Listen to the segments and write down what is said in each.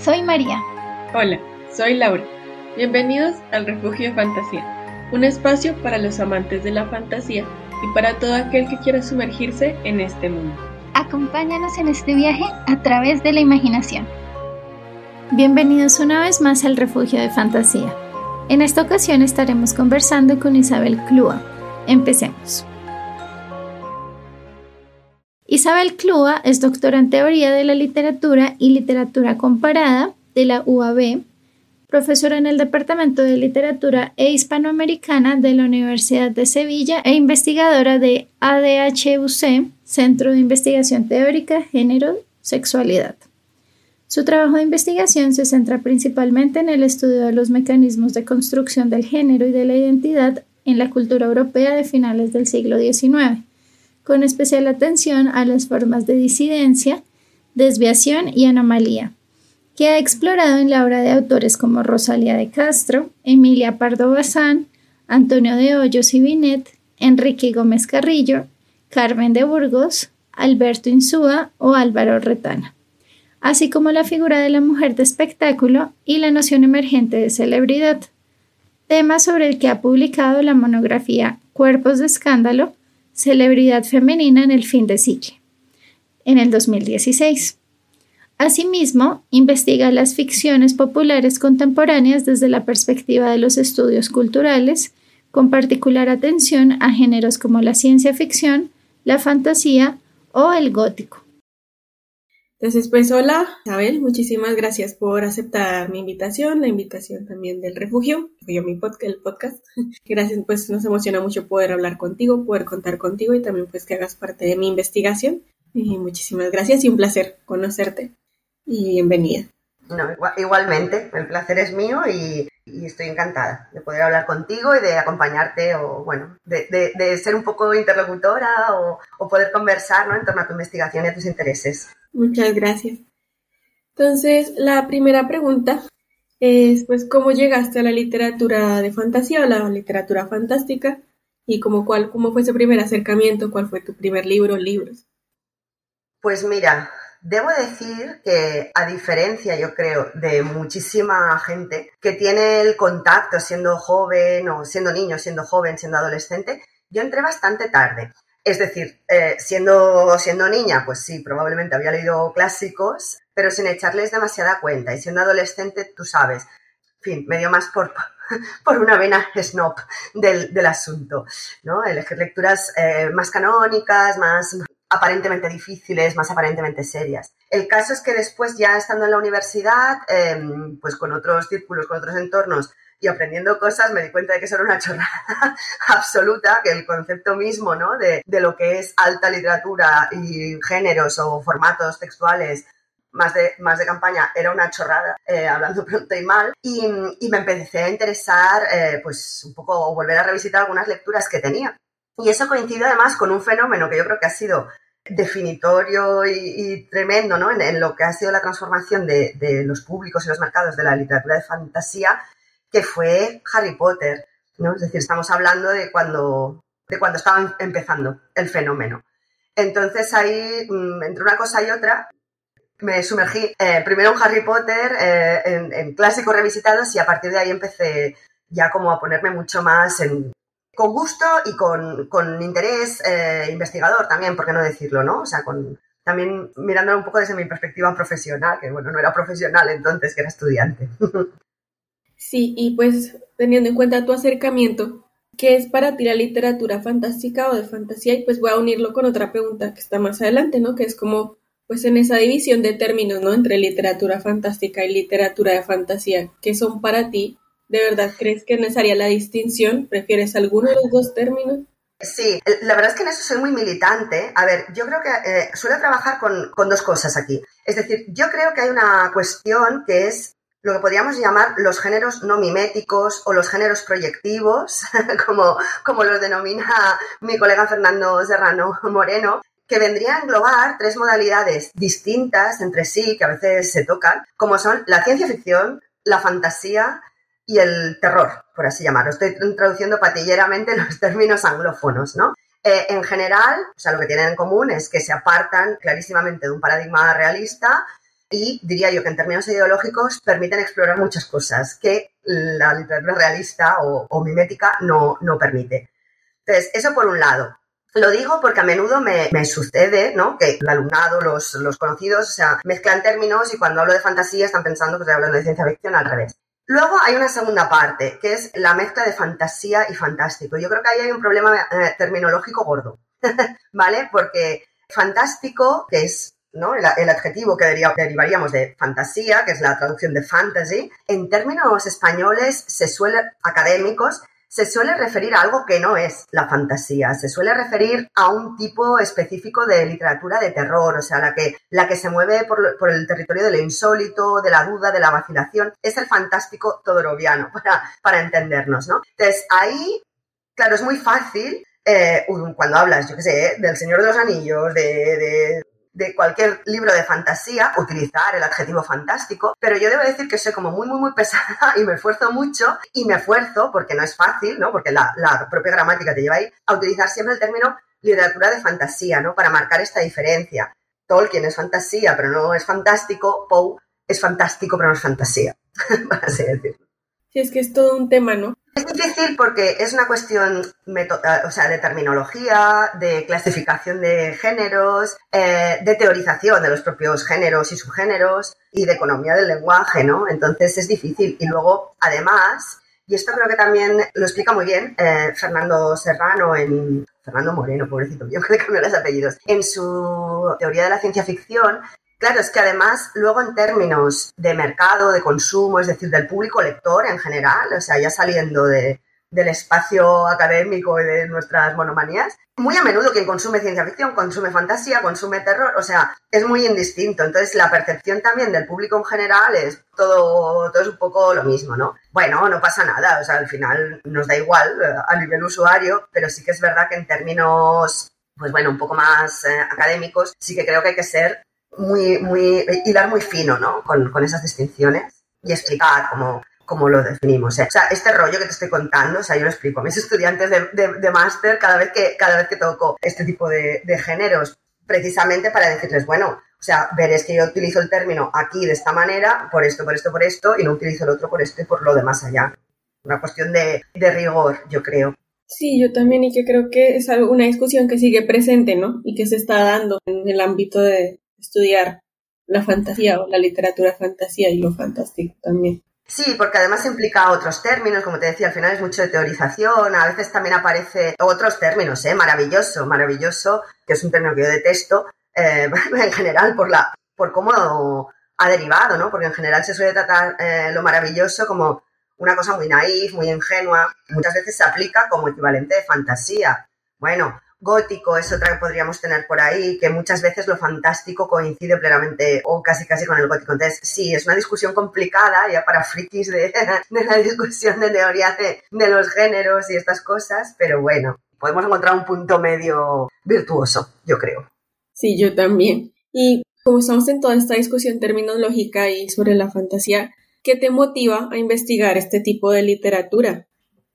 Soy María. Hola, soy Laura. Bienvenidos al Refugio de Fantasía, un espacio para los amantes de la fantasía y para todo aquel que quiera sumergirse en este mundo. Acompáñanos en este viaje a través de la imaginación. Bienvenidos una vez más al Refugio de Fantasía. En esta ocasión estaremos conversando con Isabel Clua. Empecemos. Isabel Clua es doctora en Teoría de la Literatura y Literatura Comparada de la UAB, profesora en el Departamento de Literatura e Hispanoamericana de la Universidad de Sevilla e investigadora de ADHUC, Centro de Investigación Teórica, Género, Sexualidad. Su trabajo de investigación se centra principalmente en el estudio de los mecanismos de construcción del género y de la identidad en la cultura europea de finales del siglo XIX con especial atención a las formas de disidencia, desviación y anomalía, que ha explorado en la obra de autores como Rosalía de Castro, Emilia Pardo Bazán, Antonio de Hoyos y Binet, Enrique Gómez Carrillo, Carmen de Burgos, Alberto Insúa o Álvaro Retana, así como la figura de la mujer de espectáculo y la noción emergente de celebridad, tema sobre el que ha publicado la monografía Cuerpos de Escándalo, Celebridad femenina en el fin de ciclo, en el 2016. Asimismo, investiga las ficciones populares contemporáneas desde la perspectiva de los estudios culturales, con particular atención a géneros como la ciencia ficción, la fantasía o el gótico. Entonces, pues hola, Isabel, muchísimas gracias por aceptar mi invitación, la invitación también del refugio, yo mi podcast, el podcast. Gracias, pues nos emociona mucho poder hablar contigo, poder contar contigo y también pues que hagas parte de mi investigación. Y muchísimas gracias y un placer conocerte y bienvenida. No, igualmente, el placer es mío y, estoy encantada de poder hablar contigo y de acompañarte o, bueno, de, ser un poco interlocutora o, o poder conversar ¿no? en torno a tu investigación y a tus intereses. Muchas gracias. Entonces, la primera pregunta es, pues, ¿cómo llegaste a la literatura de fantasía o la literatura fantástica? Y cómo, cuál, cómo fue ese primer acercamiento, cuál fue tu primer libro o libros. Pues mira, debo decir que a diferencia, yo creo, de muchísima gente que tiene el contacto siendo joven o siendo niño, siendo joven, siendo adolescente, yo entré bastante tarde. Es decir, eh, siendo, siendo niña, pues sí, probablemente había leído clásicos, pero sin echarles demasiada cuenta. Y siendo adolescente, tú sabes, en fin, medio más por, por una vena snob del, del asunto, ¿no? Elegir lecturas eh, más canónicas, más aparentemente difíciles, más aparentemente serias. El caso es que después, ya estando en la universidad, em, pues con otros círculos, con otros entornos, y aprendiendo cosas me di cuenta de que eso era una chorrada absoluta, que el concepto mismo ¿no? de, lo que es alta literatura y géneros o formatos textuales más de, más de campaña era una chorrada, eh, hablando pronto y mal, y, me empecé a interesar, eh, pues un poco, volver a revisitar algunas lecturas que tenía. Y eso coincide además con un fenómeno que yo creo que ha sido definitorio y, tremendo ¿no? en, lo que ha sido la transformación de, los públicos y los mercados de la literatura de fantasía, que fue Harry Potter, ¿no? Es decir, estamos hablando de cuando, de cuando estaba empezando el fenómeno. Entonces ahí, mm, entre una cosa y otra, me sumergí eh, primero en Harry Potter, eh, en, clásicos revisitados y a partir de ahí empecé ya como a ponerme mucho más en, con gusto y con, con interés eh, investigador también, por qué no decirlo, ¿no? O sea, con, también mirándolo un poco desde mi perspectiva profesional, que bueno, no era profesional entonces, que era estudiante. Sí, y pues teniendo en cuenta tu acercamiento, ¿qué es para ti la literatura fantástica o de fantasía? Y pues voy a unirlo con otra pregunta que está más adelante, ¿no? Que es como, pues en esa división de términos, ¿no? Entre literatura fantástica y literatura de fantasía, ¿qué son para ti? ¿De verdad crees que necesaria la distinción? ¿Prefieres alguno de los dos términos? Sí, la verdad es que en eso soy muy militante. A ver, yo creo que eh, suelo trabajar con, con, dos cosas aquí. Es decir, yo creo que hay una cuestión que es lo que podríamos llamar los géneros no miméticos o los géneros proyectivos, como, como los denomina mi colega Fernando Serrano Moreno, que vendría a englobar tres modalidades distintas entre sí, que a veces se tocan, como son la ciencia ficción, la fantasía y el terror, por así llamarlo. Estoy traduciendo patilleramente los términos anglófonos, ¿no? Eh, en general, o sea, lo que tienen en común es que se apartan clarísimamente de un paradigma realista y diría yo que en términos ideológicos permiten explorar muchas cosas que la literatura realista o, mimética no, no, permite. Entonces, eso por un lado. Lo digo porque a menudo me, me sucede, ¿no? Que el alumnado, los, los, conocidos, o sea, mezclan términos y cuando hablo de fantasía están pensando que estoy hablando de ciencia ficción al revés. Luego hay una segunda parte, que es la mezcla de fantasía y fantástico. Yo creo que ahí hay un problema eh, terminológico gordo, ¿vale? Porque fantástico, que es ¿no? El, adjetivo que derivaríamos de fantasía, que es la traducción de fantasy, en términos españoles se suele, académicos, se suele referir a algo que no es la fantasía, se suele referir a un tipo específico de literatura de terror, o sea, la que, la que se mueve por, el territorio de lo insólito, de la duda, de la vacilación, es el fantástico todoroviano, para, para entendernos, ¿no? Entonces, ahí, claro, es muy fácil eh, cuando hablas, yo qué sé, del Señor de los Anillos, de cualquier libro de fantasía utilizar el adjetivo fantástico, pero yo debo decir que soy como muy, muy, muy pesada y me esfuerzo mucho y me esfuerzo, porque no es fácil, ¿no? Porque la, propia gramática te lleva ahí, a utilizar siempre el término literatura de fantasía, ¿no? Para marcar esta diferencia. Tolkien es fantasía, pero no es fantástico. Poe es fantástico, pero no es fantasía, para así decirlo. Es que es todo un tema, ¿no? Difícil porque es una cuestión eh, o sea, de terminología, de clasificación de géneros, eh, de teorización de los propios géneros y subgéneros y de economía del lenguaje, ¿no? Entonces es difícil. Y luego, además, y esto creo que también lo explica muy bien eh, Fernando Serrano en... Fernando Moreno, pobrecito, yo que cambió los apellidos. En su teoría de la ciencia ficción, Claro, es que además, luego en términos de mercado, de consumo, es decir, del público lector en general, o sea, ya saliendo de, del espacio académico y de nuestras monomanías, muy a menudo quien consume ciencia ficción consume fantasía, consume terror, o sea, es muy indistinto. Entonces, la percepción también del público en general es todo, todo es un poco lo mismo, ¿no? Bueno, no pasa nada, o sea, al final nos da igual eh, a nivel usuario, pero sí que es verdad que en términos pues bueno, un poco más eh, académicos, sí que creo que hay que ser muy, muy, hilar muy fino, ¿no? Con, con esas distinciones y explicar cómo, cómo lo definimos. ¿eh? O sea, este rollo que te estoy contando, o sea, yo lo explico a mis estudiantes de, de, máster cada vez que, cada vez que toco este tipo de, de, géneros, precisamente para decirles, bueno, o sea, veréis que yo utilizo el término aquí de esta manera, por esto, por esto, por esto, y no utilizo el otro por esto y por lo demás allá. Una cuestión de, de rigor, yo creo. Sí, yo también, y que creo que es una discusión que sigue presente, ¿no? Y que se está dando en el ámbito de, estudiar la fantasía o la literatura fantasía y lo fantástico también. Sí, porque además implica otros términos, como te decía, al final es mucho de teorización, a veces también aparece otros términos, ¿eh? maravilloso, maravilloso, que es un término que yo detesto eh, en general por, la, por cómo ha derivado, ¿no? porque en general se suele tratar eh, lo maravilloso como una cosa muy naif, muy ingenua, muchas veces se aplica como equivalente de fantasía. Bueno, gótico es otra que podríamos tener por ahí, que muchas veces lo fantástico coincide plenamente o casi casi con el gótico. Entonces, sí, es una discusión complicada ya para frikis de, la discusión de teoría de, de los géneros y estas cosas, pero bueno, podemos encontrar un punto medio virtuoso, yo creo. Sí, yo también. Y como estamos en toda esta discusión terminológica y sobre la fantasía, ¿qué te motiva a investigar este tipo de literatura?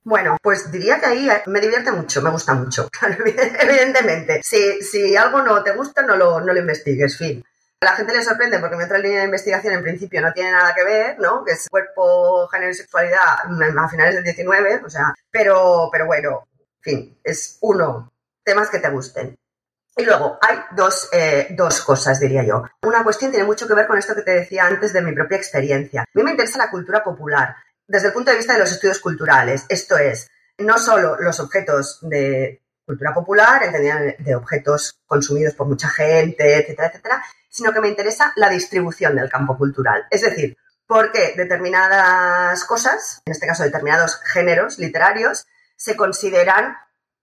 Bueno, pues diría que ahí me divierte mucho, me gusta mucho, evidentemente. Si, si algo no te gusta, no lo, no lo investigues, fin. A la gente le sorprende porque mi otra línea de investigación en principio no tiene nada que ver, ¿no? Que es cuerpo, género y sexualidad a finales del 19, o sea, pero, pero bueno, fin, es uno, temas que te gusten. Y luego hay dos, eh, dos cosas, diría yo. Una cuestión tiene mucho que ver con esto que te decía antes de mi propia experiencia. A mí me interesa la cultura popular desde el punto de vista de los estudios culturales. Esto es, no solo los objetos de cultura popular, entendida de objetos consumidos por mucha gente, etcétera, etcétera, sino que me interesa la distribución del campo cultural. Es decir, por qué determinadas cosas, en este caso determinados géneros literarios, se consideran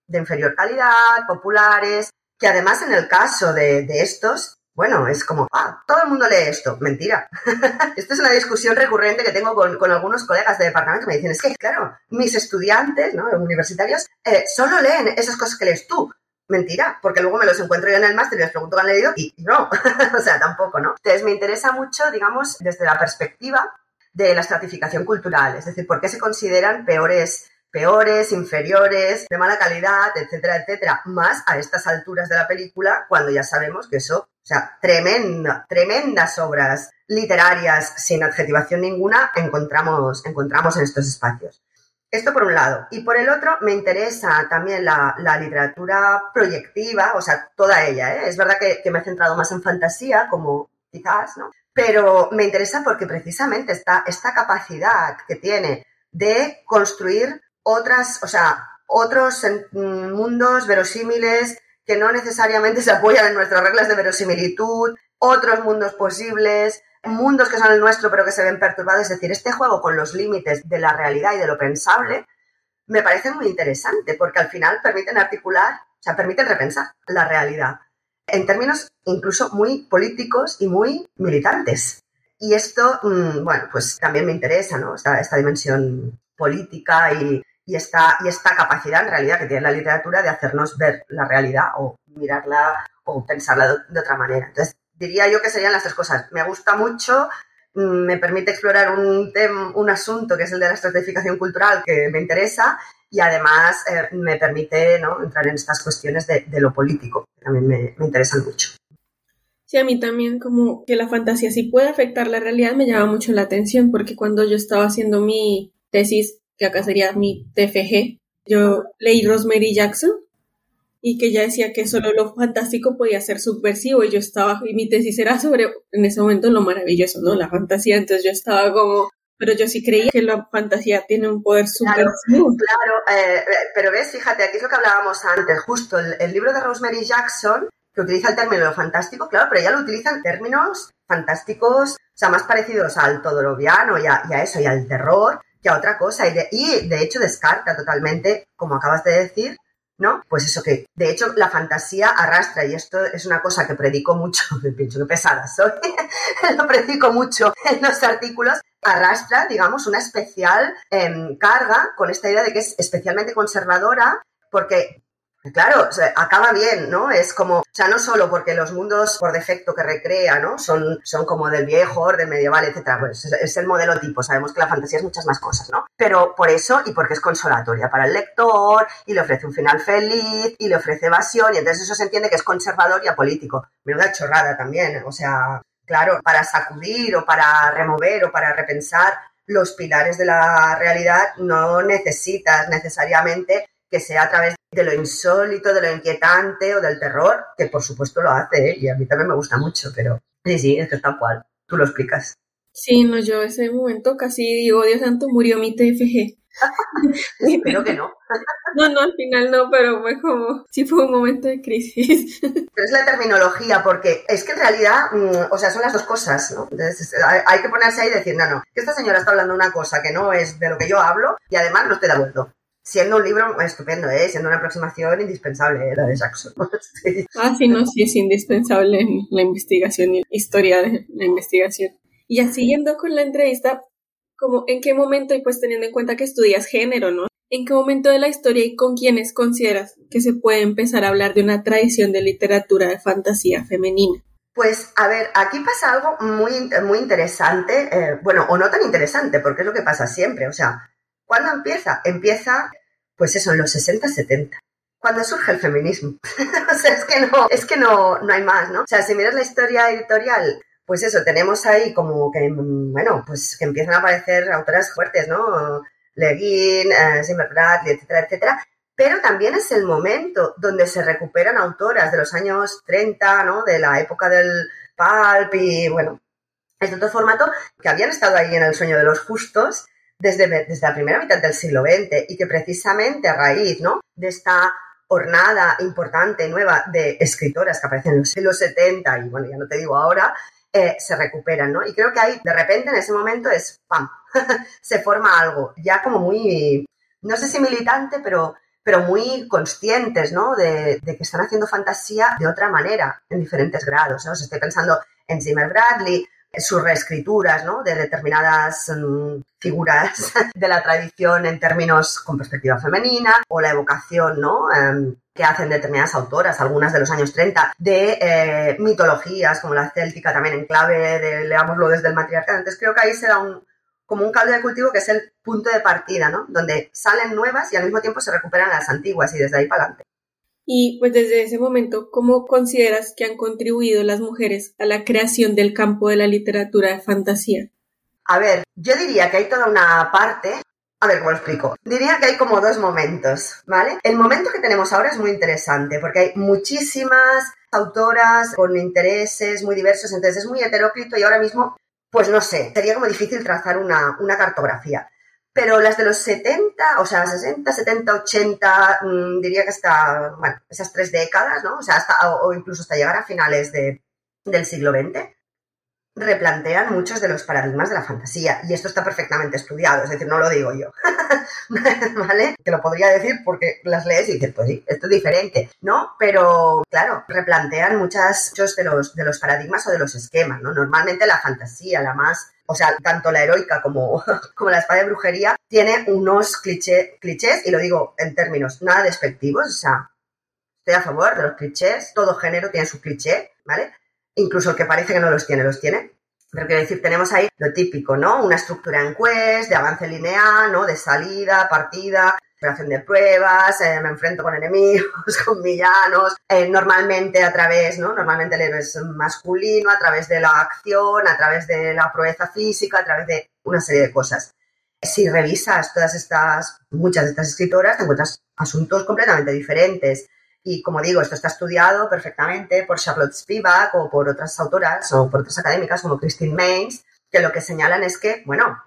de inferior calidad, populares, que además en el caso de, de estos bueno, es como, ah, todo el mundo lee esto. Mentira. Esto es una discusión recurrente que tengo con, algunos colegas de departamento. Me dicen, es que, claro, mis estudiantes, ¿no? Universitarios, eh, solo leen esas cosas que lees tú. Mentira, porque luego me los encuentro yo en el máster y les pregunto qué han leído y no, o sea, tampoco, ¿no? Entonces, me interesa mucho, digamos, desde la perspectiva de la estratificación cultural, es decir, por qué se consideran peores peores, inferiores, de mala calidad, etcétera, etcétera, más a estas alturas de la película, cuando ya sabemos que eso, o sea, tremenda, tremendas obras literarias sin adjetivación ninguna encontramos, encontramos en estos espacios. Esto por un lado. Y por el otro, me interesa también la, literatura proyectiva, o sea, toda ella. ¿eh? Es verdad que, me he centrado más en fantasía, como quizás, ¿no? Pero me interesa porque precisamente esta, esta capacidad que tiene de construir otras, o sea, otros mundos verosímiles que no necesariamente se apoyan en nuestras reglas de verosimilitud, otros mundos posibles, mundos que son el nuestro pero que se ven perturbados. Es decir, este juego con los límites de la realidad y de lo pensable me parece muy interesante porque al final permiten articular, o sea, permiten repensar la realidad en términos incluso muy políticos y muy militantes. Y esto, mm, bueno, pues también me interesa, ¿no? Esta, esta dimensión política y, y esta, y esta capacidad en realidad que tiene la literatura de hacernos ver la realidad o mirarla o pensarla de, otra manera. Entonces, diría yo que serían las tres cosas. Me gusta mucho, mm, me permite explorar un, un asunto que es el de la estratificación cultural que me interesa y además eh, me permite ¿no? entrar en estas cuestiones de, de lo político, que también me, me interesan mucho. Sí, a mí también como que la fantasía sí puede afectar la realidad me llama mucho la atención porque cuando yo estaba haciendo mi tesis que acá sería mi TFG, yo leí Rosemary Jackson y que ella decía que solo lo fantástico podía ser subversivo y yo estaba, y mi tesis era sobre, en ese momento, lo maravilloso, ¿no? La fantasía, entonces yo estaba como, pero yo sí creía que la fantasía tiene un poder subversivo. Claro, eh, eh, pero ves, fíjate, aquí es lo que hablábamos antes, justo el, libro de Rosemary Jackson, que utiliza el término lo fantástico, claro, pero ella lo utiliza en términos fantásticos, o sea, más parecidos al todoroviano y a, y a eso, y al terror, que a otra cosa. Y de, hecho descarta totalmente, como acabas de decir, ¿no? Pues eso que, de hecho, la fantasía arrastra, y esto es una cosa que predico mucho, pienso que pesada soy, lo predico mucho en los artículos, arrastra, digamos, una especial em, carga con esta idea de que es especialmente conservadora, porque Claro, acaba bien, ¿no? Es como, o sea, no solo porque los mundos por defecto que recrea, ¿no? Son, son como del viejo orden medieval, etcétera. Pues es, el modelo tipo, sabemos que la fantasía es muchas más cosas, ¿no? Pero por eso y porque es consolatoria para el lector y le ofrece un final feliz y le ofrece evasión y entonces eso se entiende que es conservador y apolítico. Menuda chorrada también, o sea, claro, para sacudir o para remover o para repensar los pilares de la realidad no necesitas necesariamente que sea a través de lo insólito, de lo inquietante o del terror, que por supuesto lo hace, ¿eh? y a mí también me gusta mucho, pero sí, sí, es que tal cual, tú lo explicas. Sí, no, yo ese momento casi digo, Dios santo, murió mi TFG. Espero que no. no, no, al final no, pero fue como, sí fue un momento de crisis. pero es la terminología, porque es que en realidad, mm, o sea, son las dos cosas, ¿no? Entonces, hay que ponerse ahí y decir, no, no, que esta señora está hablando una cosa que no es de lo que yo hablo y además no estoy de acuerdo siendo un libro estupendo, ¿eh? siendo una aproximación indispensable ¿eh? la de Jackson. Ah, sí, no, sí, es indispensable en la investigación y historia de la investigación. Y ya siguiendo con la entrevista, como en qué momento, y pues teniendo en cuenta que estudias género, ¿no? ¿En qué momento de la historia y con quiénes consideras que se puede empezar a hablar de una tradición de literatura de fantasía femenina? Pues a ver, aquí pasa algo muy, muy interesante, eh, bueno, o no tan interesante, porque es lo que pasa siempre, o sea, ¿Cuándo empieza? Empieza, pues eso, en los 60, 70 cuando surge el feminismo. o sea, es que no, es que no, no hay más, ¿no? O sea, si miras la historia editorial, pues eso, tenemos ahí como que, bueno, pues que empiezan a aparecer autoras fuertes, ¿no? Le Guin, eh, Bradley, etcétera, etcétera. Pero también es el momento donde se recuperan autoras de los años 30, ¿no? De la época del pulp y, bueno, este otro formato que habían estado ahí en el sueño de los justos desde, desde la primera mitad del siglo XX y que precisamente a raíz ¿no? de esta jornada importante, nueva de escritoras que aparecen en los 70 y bueno, ya no te digo ahora, eh, se recuperan, ¿no? Y creo que ahí, de repente, en ese momento es, ¡pam!, se forma algo, ya como muy, no sé si militante, pero, pero muy conscientes, ¿no? De, que están haciendo fantasía de otra manera, en diferentes grados, ¿no? estoy pensando en Zimmer Bradley, sus reescrituras ¿no? de determinadas mm, figuras de la tradición en términos con perspectiva femenina o la evocación ¿no? Em, que hacen determinadas autoras, algunas de los años 30, de eh, mitologías como la céltica también en clave de leámoslo desde el matriarcado. Entonces creo que ahí se da un, como un caldo de cultivo que es el punto de partida, ¿no? donde salen nuevas y al mismo tiempo se recuperan las antiguas y desde ahí para adelante. Y pues desde ese momento, ¿cómo consideras que han contribuido las mujeres a la creación del campo de la literatura de fantasía? A ver, yo diría que hay toda una parte a ver, ¿cómo lo explico? Diría que hay como dos momentos, ¿vale? El momento que tenemos ahora es muy interesante porque hay muchísimas autoras con intereses muy diversos, entonces es muy heteróclito y ahora mismo, pues no sé, sería como difícil trazar una, una cartografía. Pero las de los 70, o sea, 60, 70, 80, diría que hasta, bueno, esas tres décadas, ¿no? O sea, hasta, o incluso hasta llegar a finales de, del siglo XX, replantean muchos de los paradigmas de la fantasía. Y esto está perfectamente estudiado, es decir, no lo digo yo. ¿Vale? Te lo podría decir porque las lees y dices, pues sí, esto es diferente, ¿no? Pero, claro, replantean muchas, muchos de los, de los paradigmas o de los esquemas, ¿no? Normalmente la fantasía, la más o sea, tanto la heroica como, como la espada de brujería, tiene unos cliché, clichés, y lo digo en términos nada despectivos, o sea, estoy a favor de los clichés, todo género tiene su cliché, ¿vale? Incluso el que parece que no los tiene, los tiene. Pero quiero decir, tenemos ahí lo típico, ¿no? Una estructura en quest, de avance lineal, ¿no? De salida, partida, operación de pruebas, eh, me enfrento con enemigos, con villanos, eh, normalmente a través, ¿no? Normalmente el héroe es masculino, a través de la acción, a través de la proeza física, a través de una serie de cosas. Si revisas todas estas, muchas de estas escritoras, te encuentras asuntos completamente diferentes. Y como digo, esto está estudiado perfectamente por Charlotte Spivak o por otras autoras o por otras académicas como Christine Maines, que lo que señalan es que, bueno,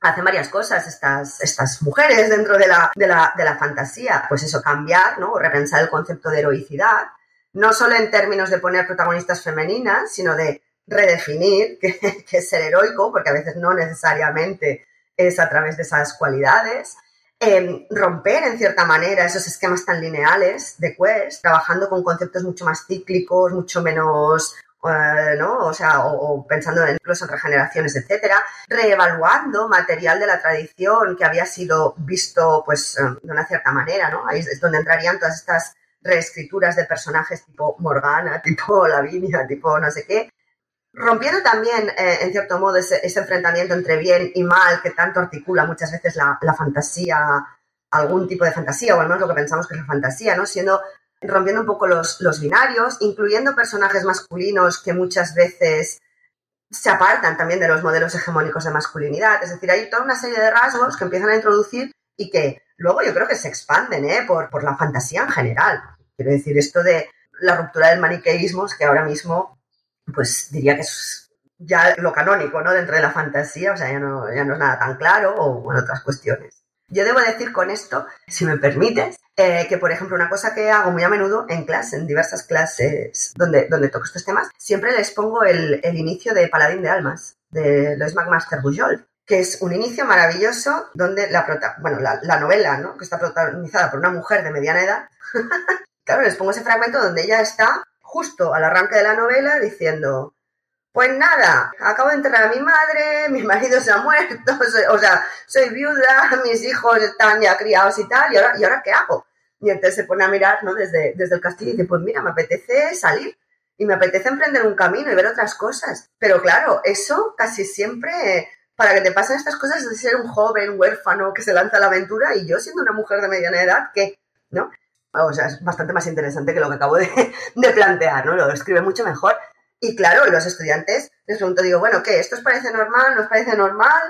hacen varias cosas estas, estas mujeres dentro de la, de, la, de la fantasía. Pues eso, cambiar, ¿no? Repensar el concepto de heroicidad, no solo en términos de poner protagonistas femeninas, sino de redefinir qué, es ser heroico, porque a veces no necesariamente es a través de esas cualidades. Em, romper en cierta manera esos esquemas tan lineales de Quest, trabajando con conceptos mucho más cíclicos, mucho menos ¿no? O sea, o, pensando en, incluso en regeneraciones, etcétera, reevaluando material de la tradición que había sido visto, pues, eh, de una cierta manera, ¿no? Ahí es donde entrarían todas estas reescrituras de personajes tipo Morgana, tipo Lavinia, tipo no sé qué, rompiendo también, eh, en cierto modo, ese, enfrentamiento entre bien y mal que tanto articula muchas veces la, la, fantasía, algún tipo de fantasía, o al menos lo que pensamos que es la fantasía, ¿no? Siendo rompiendo un poco los, binarios, incluyendo personajes masculinos que muchas veces se apartan también de los modelos hegemónicos de masculinidad. Es decir, hay toda una serie de rasgos que empiezan a introducir y que luego yo creo que se expanden ¿eh? por, la fantasía en general. Quiero decir, esto de la ruptura del maniqueísmo que ahora mismo, pues diría que es ya lo canónico, ¿no? Dentro de la fantasía, o sea, ya no, ya no es nada tan claro o en otras cuestiones. Yo debo decir con esto, si me permites, eh, que por ejemplo una cosa que hago muy a menudo en clase, en diversas clases donde, donde toco estos temas, siempre les pongo el, inicio de Paladín de Almas, de Lois McMaster Bujol, que es un inicio maravilloso donde la, bueno, la, novela, ¿no? que está protagonizada por una mujer de mediana edad, claro, les pongo ese fragmento donde ella está justo al arranque de la novela diciendo, pues nada, acabo de enterrar a mi madre, mi marido se ha muerto, o sea, soy viuda, mis hijos están ya criados y tal, ¿y ahora, ¿y ahora qué hago? Y entonces se pone a mirar ¿no? desde, desde el castillo y dice, pues mira, me apetece salir y me apetece emprender un camino y ver otras cosas. Pero claro, eso casi siempre, para que te pasen estas cosas, es de ser un joven huérfano que se lanza a la aventura y yo siendo una mujer de mediana edad, que, ¿no? O sea, es bastante más interesante que lo que acabo de, de plantear, ¿no? Lo escribe mucho mejor y claro, los estudiantes les pregunto, digo, bueno, ¿qué? ¿Esto os parece normal? ¿Nos parece normal?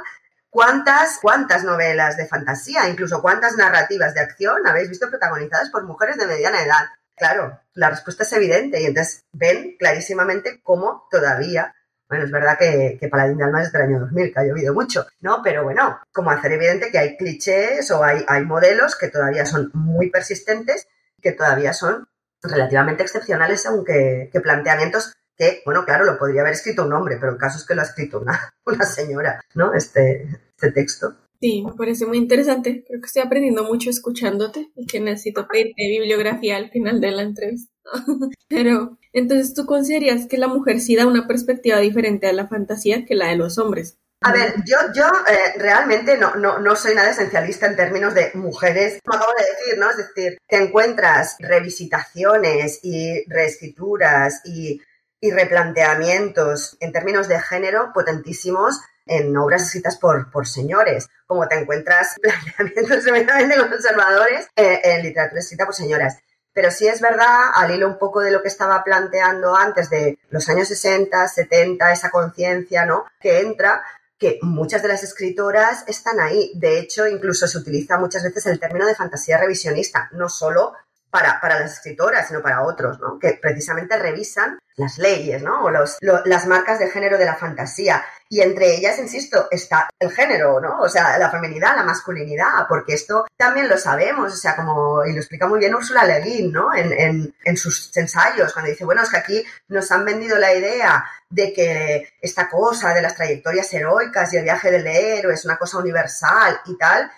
¿Cuántas, ¿Cuántas novelas de fantasía, incluso cuántas narrativas de acción habéis visto protagonizadas por mujeres de mediana edad? Claro, la respuesta es evidente y entonces ven clarísimamente cómo todavía Bueno, es verdad que, que Paladín de Almas es del año 2000, que ha llovido mucho, ¿no? Pero bueno, como hacer evidente que hay clichés o hay, hay modelos que todavía son muy persistentes, que todavía son relativamente excepcionales según qué, qué planteamientos que, bueno, claro, lo podría haber escrito un hombre, pero el caso es que lo ha escrito una, una señora, ¿no? Este, este texto. Sí, me parece muy interesante. Creo que estoy aprendiendo mucho escuchándote y que necesito pedirte bibliografía al final de la entrevista. Pero, entonces, ¿tú considerarías que la mujer sí da una perspectiva diferente a la fantasía que la de los hombres? A ver, yo, yo eh, realmente no, no, no soy nada esencialista en términos de mujeres, como acabo de decir, ¿no? Es decir, te encuentras revisitaciones y reescrituras y, y replanteamientos en términos de género potentísimos en obras escritas por, por señores, como te encuentras planteamientos tremendamente conservadores eh, en literatura escrita por señoras. Pero sí es verdad, al hilo un poco de lo que estaba planteando antes de los años 60, 70, esa conciencia, ¿no? Que entra, que muchas de las escritoras están ahí. De hecho, incluso se utiliza muchas veces el término de fantasía revisionista, no solo para, para las escritoras, sino para otros, ¿no? Que precisamente revisan las leyes, ¿no? O los, lo- las marcas de género de la fantasía. Y entre ellas, insisto, está el género, ¿no? O sea, la feminidad, la masculinidad, porque esto también lo sabemos, o sea, como, y lo explica muy bien Úrsula Le Guin, ¿no? En, en, en sus ensayos, cuando dice, bueno, es que aquí nos han vendido la idea de que esta cosa de las trayectorias heroicas y el viaje del héroe es una cosa universal y tal,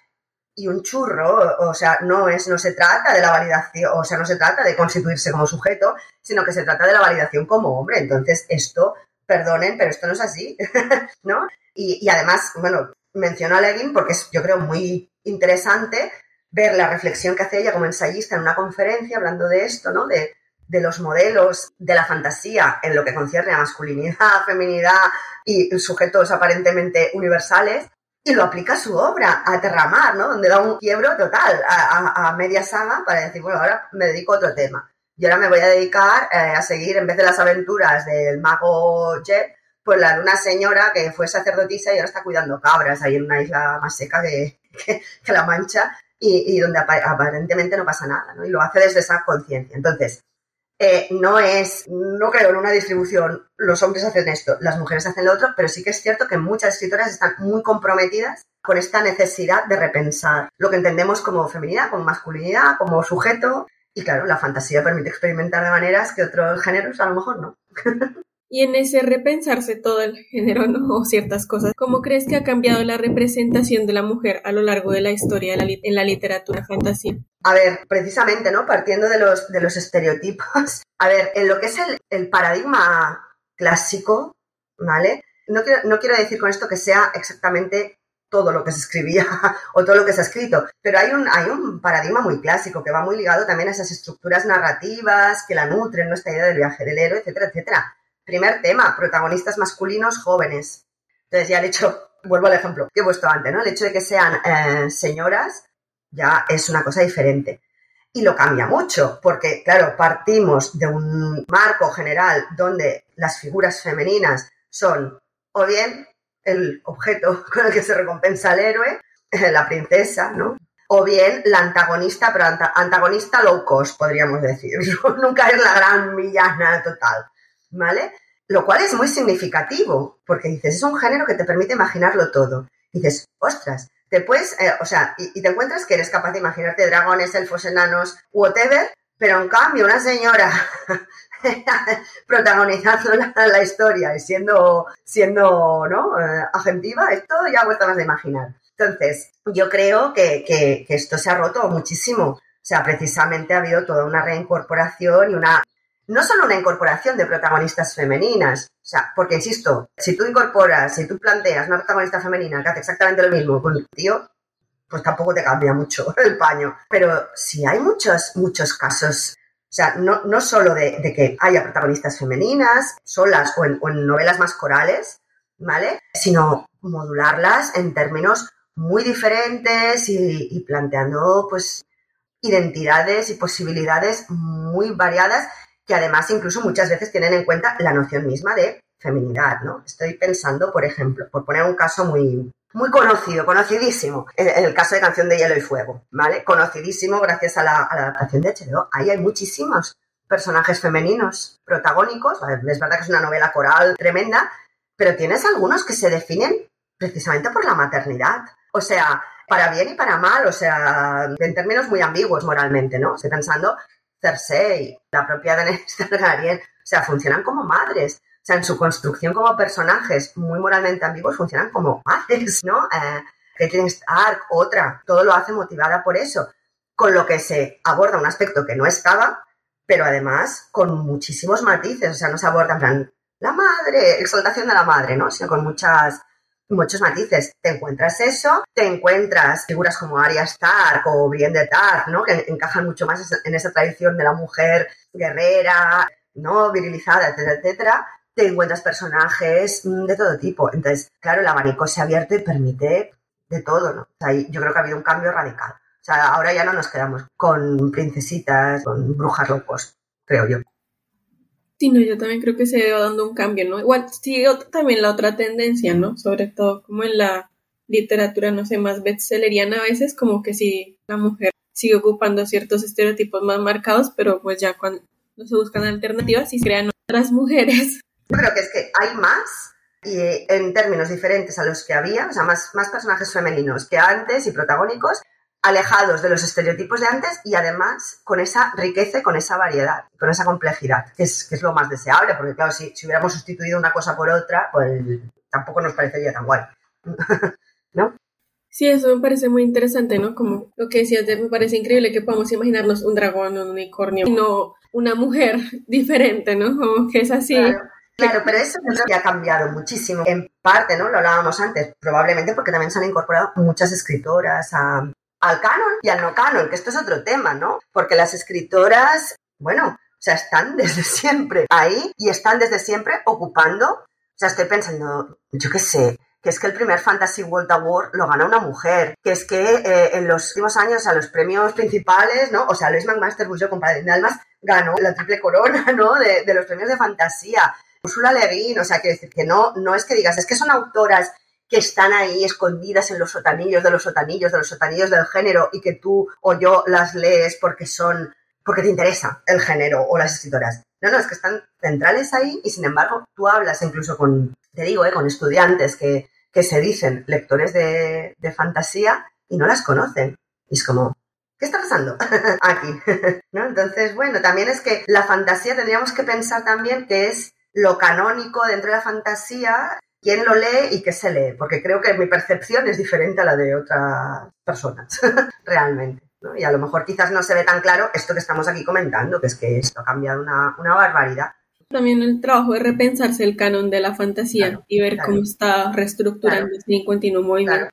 y un churro, o sea, no es, no se trata de la validación, o sea, no se trata de constituirse como sujeto, sino que se trata de la validación como hombre. Entonces, esto, perdonen, pero esto no es así, ¿no? Y, y además, bueno, menciono a Leggin porque es, yo creo, muy interesante ver la reflexión que hace ella como ensayista en una conferencia hablando de esto, ¿no? De, de los modelos de la fantasía en lo que concierne a masculinidad, feminidad y sujetos aparentemente universales, y lo aplica a su obra, a Terramar, ¿no? Donde da un quiebro total a, a- a media saga para decir, bueno, ahora me dedico a otro tema. Y ahora me voy a dedicar eh, a seguir, en vez de las aventuras del mago Jet, pues la de una señora que fue sacerdotisa y ahora está cuidando cabras ahí en una isla más seca que, que- la Mancha y, y donde apa- aparentemente no pasa nada, ¿no? Y lo hace desde esa conciencia. Entonces, eh, no es, no creo en una distribución, los hombres hacen esto, las mujeres hacen lo otro, pero sí que es cierto que muchas escritoras están muy comprometidas con esta necesidad de repensar lo que entendemos como feminidad, como masculinidad, como sujeto. Y claro, la fantasía permite experimentar de maneras que otros géneros a lo mejor no. Y en ese repensarse todo el género, ¿no? O ciertas cosas, ¿cómo crees que ha cambiado la representación de la mujer a lo largo de la historia en la literatura fantasía? A ver, precisamente, ¿no? Partiendo de los, de los estereotipos. A ver, en lo que es el, el paradigma clásico, ¿vale? No quiero, no quiero decir con esto que sea exactamente todo lo que se escribía o todo lo que se ha escrito, pero hay un, hay un paradigma muy clásico que va muy ligado también a esas estructuras narrativas que la nutren, ¿no? Esta idea del viaje del héroe, etcétera, etcétera. Primer tema, protagonistas masculinos jóvenes. Entonces ya el hecho, vuelvo al ejemplo que he puesto antes, ¿no? El hecho de que sean eh, señoras ya es una cosa diferente. Y lo cambia mucho, porque, claro, partimos de un marco general donde las figuras femeninas son o bien el objeto con el que se recompensa al héroe, la princesa, ¿no? O bien la antagonista, pero anta- antagonista low cost, podríamos decir. Nunca es la gran villana total, ¿vale? Lo cual es muy significativo, porque dices, es un género que te permite imaginarlo todo. Dices, ostras, te puedes, eh, o sea, y, te encuentras que eres capaz de imaginarte dragones, elfos, enanos, whatever, pero en cambio una señora protagonizando la, historia y siendo, siendo ¿no? Eh, agentiva, esto ya cuesta más de imaginar. Entonces, yo creo que, que- que esto se ha roto muchísimo. O sea, precisamente ha habido toda una reincorporación y una, no solo una incorporación de protagonistas femeninas, o sea, porque insisto, si tú incorporas, si tú planteas una protagonista femenina que hace exactamente lo mismo con un tío, pues tampoco te cambia mucho el paño. Pero sí hay muchos, muchos casos, o sea, no, no solo de, que haya protagonistas femeninas, solas o en, o en novelas más corales, ¿vale? Sino modularlas en términos muy diferentes y planteando, pues, identidades y posibilidades muy variadas que además incluso muchas veces tienen en cuenta la noción misma de feminidad, ¿no? Estoy pensando, por ejemplo, por poner un caso muy, muy conocido, conocidísimo, el, el caso de Canción de Hielo y Fuego, ¿vale? Conocidísimo gracias a la, a adaptación de HBO. Ahí hay muchísimos personajes femeninos protagónicos, es verdad que es una novela coral tremenda, pero tienes algunos que se definen precisamente por la maternidad. O sea, para bien y para mal, o sea, en términos muy ambiguos moralmente, ¿no? Estoy pensando Cersei, la propia Daenerys Targaryen, o sea, funcionan como madres. O sea, en su construcción como personajes muy moralmente ambiguos funcionan como madres, ¿no? Eh, otra, todo lo hace motivada por eso, con lo que se aborda un aspecto que no estaba, pero además con muchísimos matices, o sea, no se aborda en plan la madre, exaltación de la madre, ¿no? Sino con muchas muchos matices. Te encuentras eso, te encuentras figuras como Arya Stark o Brienne de Tarth, ¿no? Que encajan mucho más en esa tradición de la mujer guerrera, ¿no? Virilizada, etcétera, etcétera. Te encuentras personajes mm, de todo tipo. Entonces, claro, el abanico se ha abierto y permite de todo, ¿no? O sea, yo creo que ha habido un cambio radical. O sea, ahora ya no nos quedamos con princesitas, con brujas locos, creo yo. Sí, no, yo también creo que se va dando un cambio, ¿no? Igual sigue también la otra tendencia, ¿no? Sobre todo como en la literatura, no sé, más bestselleriana a veces, como que si la mujer sigue ocupando ciertos estereotipos más marcados, pero pues ya cuando se buscan alternativas y se crean otras mujeres. Yo creo que es que hay más y en términos diferentes a los que había, o sea, más, más personajes femeninos que antes y protagónicos, alejados de los estereotipos de antes y además con esa riqueza y con esa variedad, con esa complejidad, que es, que es lo más deseable, porque claro, si, si, hubiéramos sustituido una cosa por otra, pues tampoco nos parecería tan guay, ¿no? Sí, eso me parece muy interesante, ¿no? Como lo que decías, me parece increíble que podamos imaginarnos un dragón o un unicornio, y no una mujer diferente, ¿no? Como que es así. Claro. pero eso creo que ha cambiado muchísimo. En parte, ¿no? Lo hablábamos antes, probablemente porque también se han incorporado muchas escritoras a, al canon y al no canon, que esto es otro tema, ¿no? Porque las escritoras, bueno, o sea, están desde siempre ahí y están desde siempre ocupando, o sea, estoy pensando, yo qué sé, que es que el primer Fantasy World Award lo gana una mujer, que es que eh, en los últimos años a los premios principales, ¿no? O sea, Luis McMaster Bush con Padre de Almas ganó la triple corona, ¿no? De, los premios de fantasía. Ursula Le Guin, o sea, decir que no, no es que digas, es que son autoras que están ahí escondidas en los sotanillos de los sotanillos de los sotanillos del género y que tú o yo las lees porque son porque te interesa el género o las escritoras. No, no, es que están centrales ahí y sin embargo tú hablas incluso con, te digo, eh, con estudiantes que, que se dicen lectores de, de fantasía y no las conocen. Y es como, ¿qué está pasando aquí? ¿No? Entonces, bueno, también es que la fantasía tendríamos que pensar también que es lo canónico dentro de la fantasía quién lo lee y qué se lee, porque creo que mi percepción es diferente a la de otras personas, realmente. Y a lo mejor quizás no se ve tan claro esto que estamos aquí comentando, que es que esto ha cambiado una, barbaridad. También el trabajo de repensarse el canon de la fantasía y ver cómo está reestructurándose en continuo movimiento.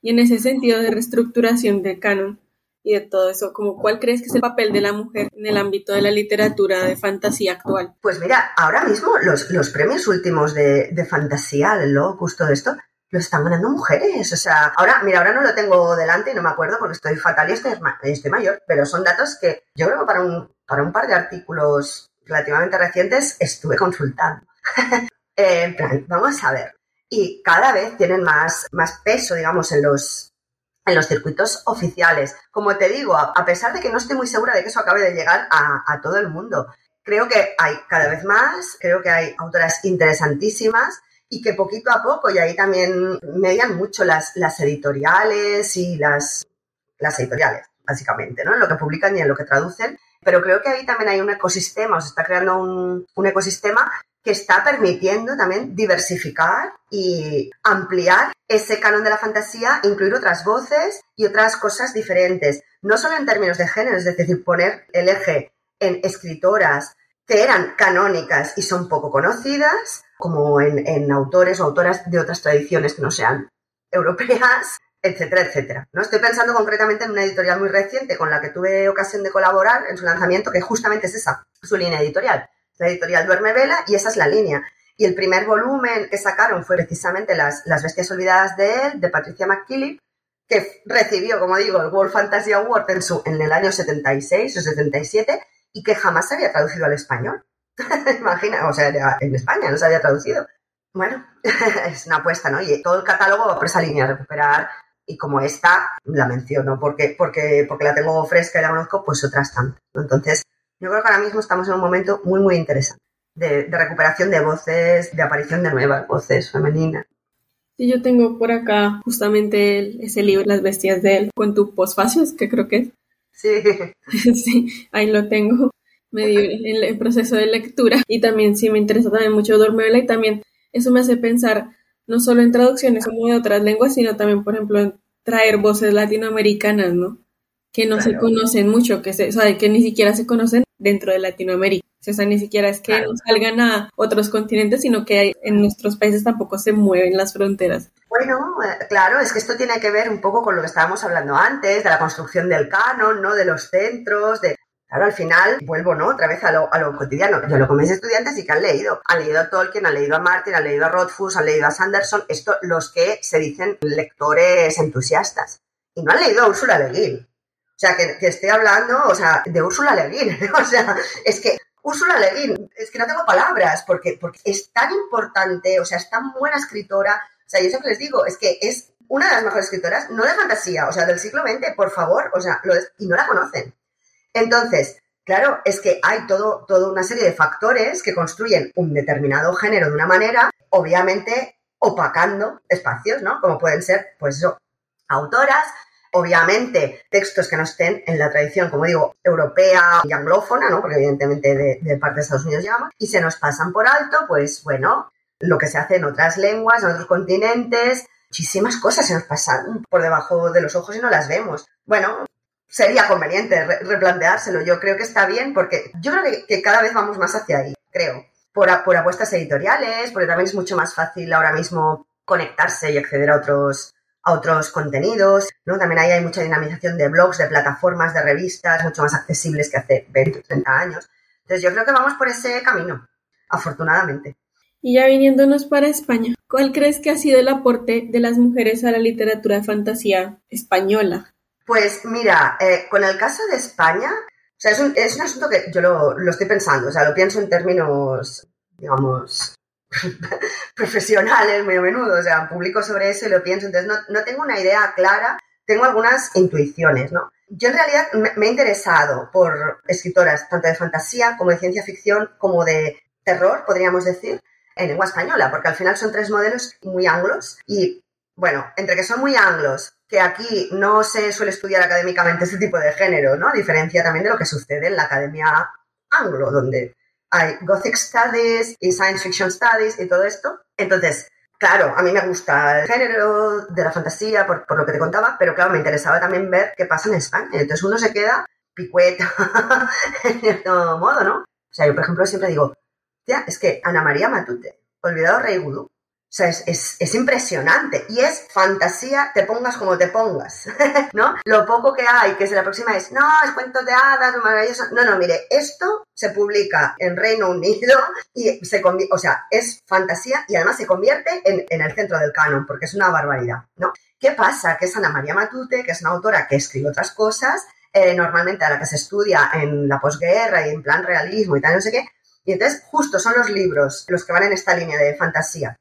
Y en ese sentido de reestructuración de canon, y de todo eso, como cuál crees que es el papel de la mujer en el ámbito de la literatura de fantasía actual? Pues mira, ahora mismo los, los premios últimos de, de fantasía, el locus, todo esto, los están ganando mujeres. O sea, ahora, mira, ahora no lo tengo delante y no me acuerdo porque estoy fatal y estoy, estoy mayor, pero son datos que yo creo que para un, para un par de artículos relativamente recientes estuve consultando. en plan, vamos a ver. Y cada vez tienen más, más peso, digamos, en los, en los circuitos oficiales. Como te digo, a pesar de que no estoy muy segura de que eso acabe de llegar a, todo el mundo, creo que hay cada vez más, creo que hay autoras interesantísimas y que poquito a poco, y ahí también median mucho las, las editoriales y las, las editoriales, básicamente, ¿no? En lo que publican y en lo que traducen. Pero creo que ahí también hay un ecosistema, o se está creando un, un ecosistema que está permitiendo también diversificar y ampliar ese canon de la fantasía, incluir otras voces y otras cosas diferentes, no solo en términos de género, es decir, poner el eje en escritoras que eran canónicas y son poco conocidas, como en, autores o autoras de otras tradiciones que no sean europeas, etcétera, etcétera. ¿no? Estoy pensando concretamente en una editorial muy reciente con la que tuve ocasión de colaborar en su lanzamiento, que justamente es esa, su línea editorial la editorial Duerme Vela, y esa es la línea. Y el primer volumen que sacaron fue precisamente Las, las Bestias Olvidadas de él, de Patricia McKillip, que recibió, como digo, el World Fantasy Award en, su, en el año 76 o 77 y que jamás se había traducido al español. Imagina, o sea, en España no se había traducido. Bueno, es una apuesta, ¿no? Y todo el catálogo va por esa línea, recuperar y como esta la menciono porque, porque, porque la tengo fresca y la conozco, pues otras tantas. Entonces, yo creo que ahora mismo estamos en un momento muy, muy interesante. de, de recuperación de voces, de aparición de nuevas voces femeninas. Sí, yo tengo por acá justamente el- ese libro, Las bestias de él, con tu posfacios, que creo que es. Sí, Sí, ahí lo tengo, medio en el proceso de lectura. Y también sí me interesa también mucho dormirla y también eso me hace pensar no solo en traducciones como de otras lenguas, sino también, por ejemplo, en traer voces latinoamericanas, ¿no? Que no se conocen mucho, que, se, o sea, que ni siquiera se conocen dentro de Latinoamérica. O sea, ni siquiera es que Claro. no salgan a otros continentes, sino que en nuestros países tampoco se mueven las fronteras. Bueno, eh, claro, es que esto tiene que ver un poco con lo que estábamos hablando antes, de la construcción del canon, ¿no? De los centros, de... Claro, al final vuelvo, ¿no? Otra vez a lo, a lo cotidiano. Yo lo que mis estudiantes sí que han leído. Han leído a Tolkien, han leído a Martin, han leído a Rothfuss, han leído a Sanderson. Esto, los que se dicen lectores entusiastas. Y no han leído a Úrsula Le Guin. O sea, que, que esté hablando, o sea, de Úrsula Le Guin. O sea, es que Úrsula Le Guin, es que no tengo palabras, porque, porque es tan importante, o sea, es tan buena escritora. O sea, yo siempre les digo, es que es una de las mejores escritoras, no de fantasía, o sea, del siglo XX, por favor, o sea, y no la conocen. Entonces, claro, es que hay todo, toda una serie de factores que construyen un determinado género de una manera, obviamente opacando espacios, ¿no? Como pueden ser, pues eso, autoras, obviamente textos que no estén en la tradición, como digo, europea y anglófona, ¿no? Porque evidentemente de, parte de Estados Unidos llegamos, y se nos pasan por alto, pues bueno, lo que se hace en otras lenguas, en otros continentes, muchísimas cosas se nos pasan por debajo de los ojos y no las vemos. Bueno, sería conveniente re- replanteárselo. Yo creo que está bien porque yo creo que, cada vez vamos más hacia ahí, creo. Por, por apuestas editoriales, porque también es mucho más fácil ahora mismo conectarse y acceder a otros, a otros contenidos, ¿no? También ahí hay mucha dinamización de blogs, de plataformas, de revistas, mucho más accesibles que hace 20 o 30 años. Entonces yo creo que vamos por ese camino, afortunadamente. Y ya viniéndonos para España, ¿cuál crees que ha sido el aporte de las mujeres a la literatura de fantasía española? Pues mira, eh, con el caso de España, o sea, es un, es un asunto que yo lo, lo estoy pensando, o sea, lo pienso en términos, digamos, profesionales muy a menudo, o sea, publico sobre eso y lo pienso, entonces no, no tengo una idea clara, tengo algunas intuiciones, ¿no? Yo en realidad me, he interesado por escritoras tanto de fantasía como de ciencia ficción, como de terror, podríamos decir, en lengua española, porque al final son tres modelos muy anglos y, bueno, entre que son muy anglos, que aquí no se suele estudiar académicamente este tipo de género, ¿no? A diferencia también de lo que sucede en la academia anglo, donde hay Gothic Studies y Science Fiction Studies y todo esto. Entonces, claro, a mí me gusta el género de la fantasía, por, por lo que te contaba, pero claro, me interesaba también ver qué pasa en España. Entonces uno se queda picueta, en cierto modo, ¿no? O sea, yo, por ejemplo, siempre digo, tía, es que Ana María Matute, Olvidado Rey Gudú, o sea, es, es, es, impresionante y es fantasía, te pongas como te pongas, ¿no? Lo poco que hay, que es la próxima es, no, es cuentos de hadas, maravilloso. No, no, mire, esto se publica en Reino Unido y se convierte, o sea, es fantasía y además se convierte en, en, el centro del canon, porque es una barbaridad, ¿no? ¿Qué pasa? Que es Ana María Matute, que es una autora que escribe otras cosas, eh, normalmente a la que se estudia en la posguerra y en plan realismo y tal, no sé qué, y entonces justo son los libros los que van en esta línea de fantasía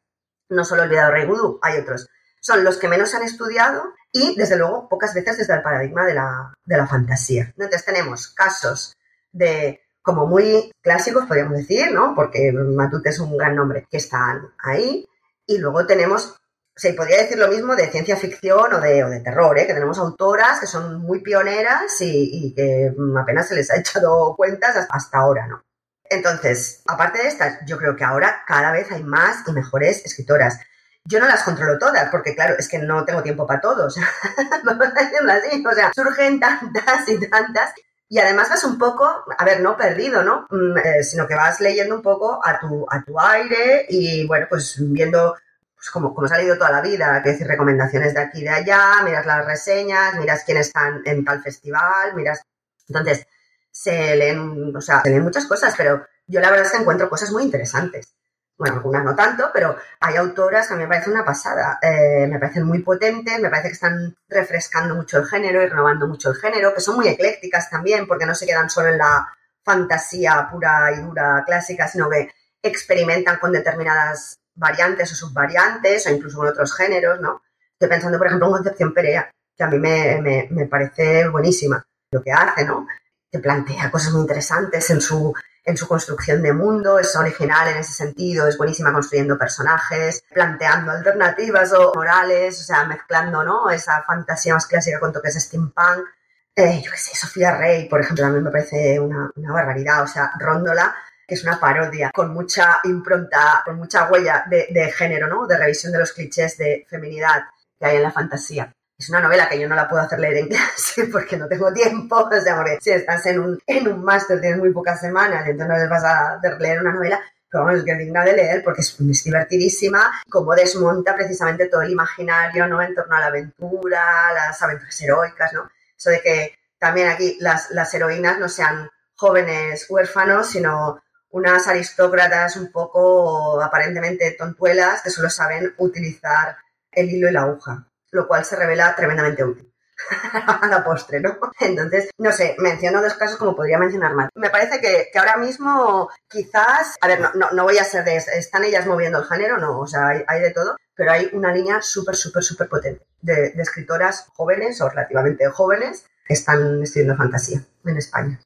no solo Olvidado Rey Vudú, hay otros. Son los que menos han estudiado y, desde luego, pocas veces desde el paradigma de la, de la fantasía. Entonces tenemos casos de como muy clásicos, podríamos decir, ¿no? Porque Matute es un gran nombre, que están ahí. Y luego tenemos, se podría decir lo mismo de ciencia ficción o de, o de terror, ¿eh? Que tenemos autoras que son muy pioneras y, que apenas se les ha echado cuentas hasta ahora, ¿no? Entonces, aparte de estas, yo creo que ahora cada vez hay más y mejores escritoras. Yo no las controlo todas, porque claro, es que no tengo tiempo para todos. Vamos a decirlo así. O sea, surgen tantas y tantas. Y además vas un poco, a ver, no perdido, ¿no? Mm, eh, sino que vas leyendo un poco a tu, a tu aire y, bueno, pues viendo pues como, como se ha leído toda la vida, que decir recomendaciones de aquí y de allá, miras las reseñas, miras quiénes están en tal festival, miras... Entonces, se leen, o sea, se leen muchas cosas, pero yo la verdad es que encuentro cosas muy interesantes. Bueno, algunas no tanto, pero hay autoras que a mí me parece una pasada. Eh, me parecen muy potentes, me parece que están refrescando mucho el género y renovando mucho el género, que son muy eclécticas también, porque no se quedan solo en la fantasía pura y dura clásica, sino que experimentan con determinadas variantes o subvariantes o incluso con otros géneros, ¿no? Estoy pensando, por ejemplo, en Concepción Perea, que a mí me, me, me parece buenísima lo que hace, ¿no? Te plantea cosas muy interesantes en su, en su construcción de mundo, es original en ese sentido, es buenísima construyendo personajes, planteando alternativas o morales, o sea, mezclando, ¿no? Esa fantasía más clásica con toques steampunk. Eh, yo qué sé, Sofía Rey, por ejemplo, también me parece una, una barbaridad, o sea, Róndola que es una parodia con mucha impronta, con mucha huella de, de, género, ¿no? De revisión de los clichés de feminidad que hay en la fantasía. Es una novela que yo no la puedo hacer leer en clase porque no tengo tiempo, o sea, porque si estás en un, en un máster tienes muy pocas semanas, entonces no les vas a leer una novela, pero vamos, es que es digna de leer porque es, divertidísima, como desmonta precisamente todo el imaginario, ¿no? En torno a la aventura, las aventuras heroicas, ¿no? Eso de que también aquí las, las heroínas no sean jóvenes huérfanos, sino unas aristócratas un poco aparentemente tontuelas que solo saben utilizar el hilo y la aguja, lo cual se revela tremendamente útil. a la postre, ¿no? Entonces, no sé, menciono dos casos como podría mencionar más. Me parece que, que ahora mismo quizás, a ver, no, no, no, voy a ser de, ¿están ellas moviendo el género? No, o sea, hay, hay de todo, pero hay una línea súper, súper, súper potente de, escritoras jóvenes o relativamente jóvenes que están escribiendo fantasía en España.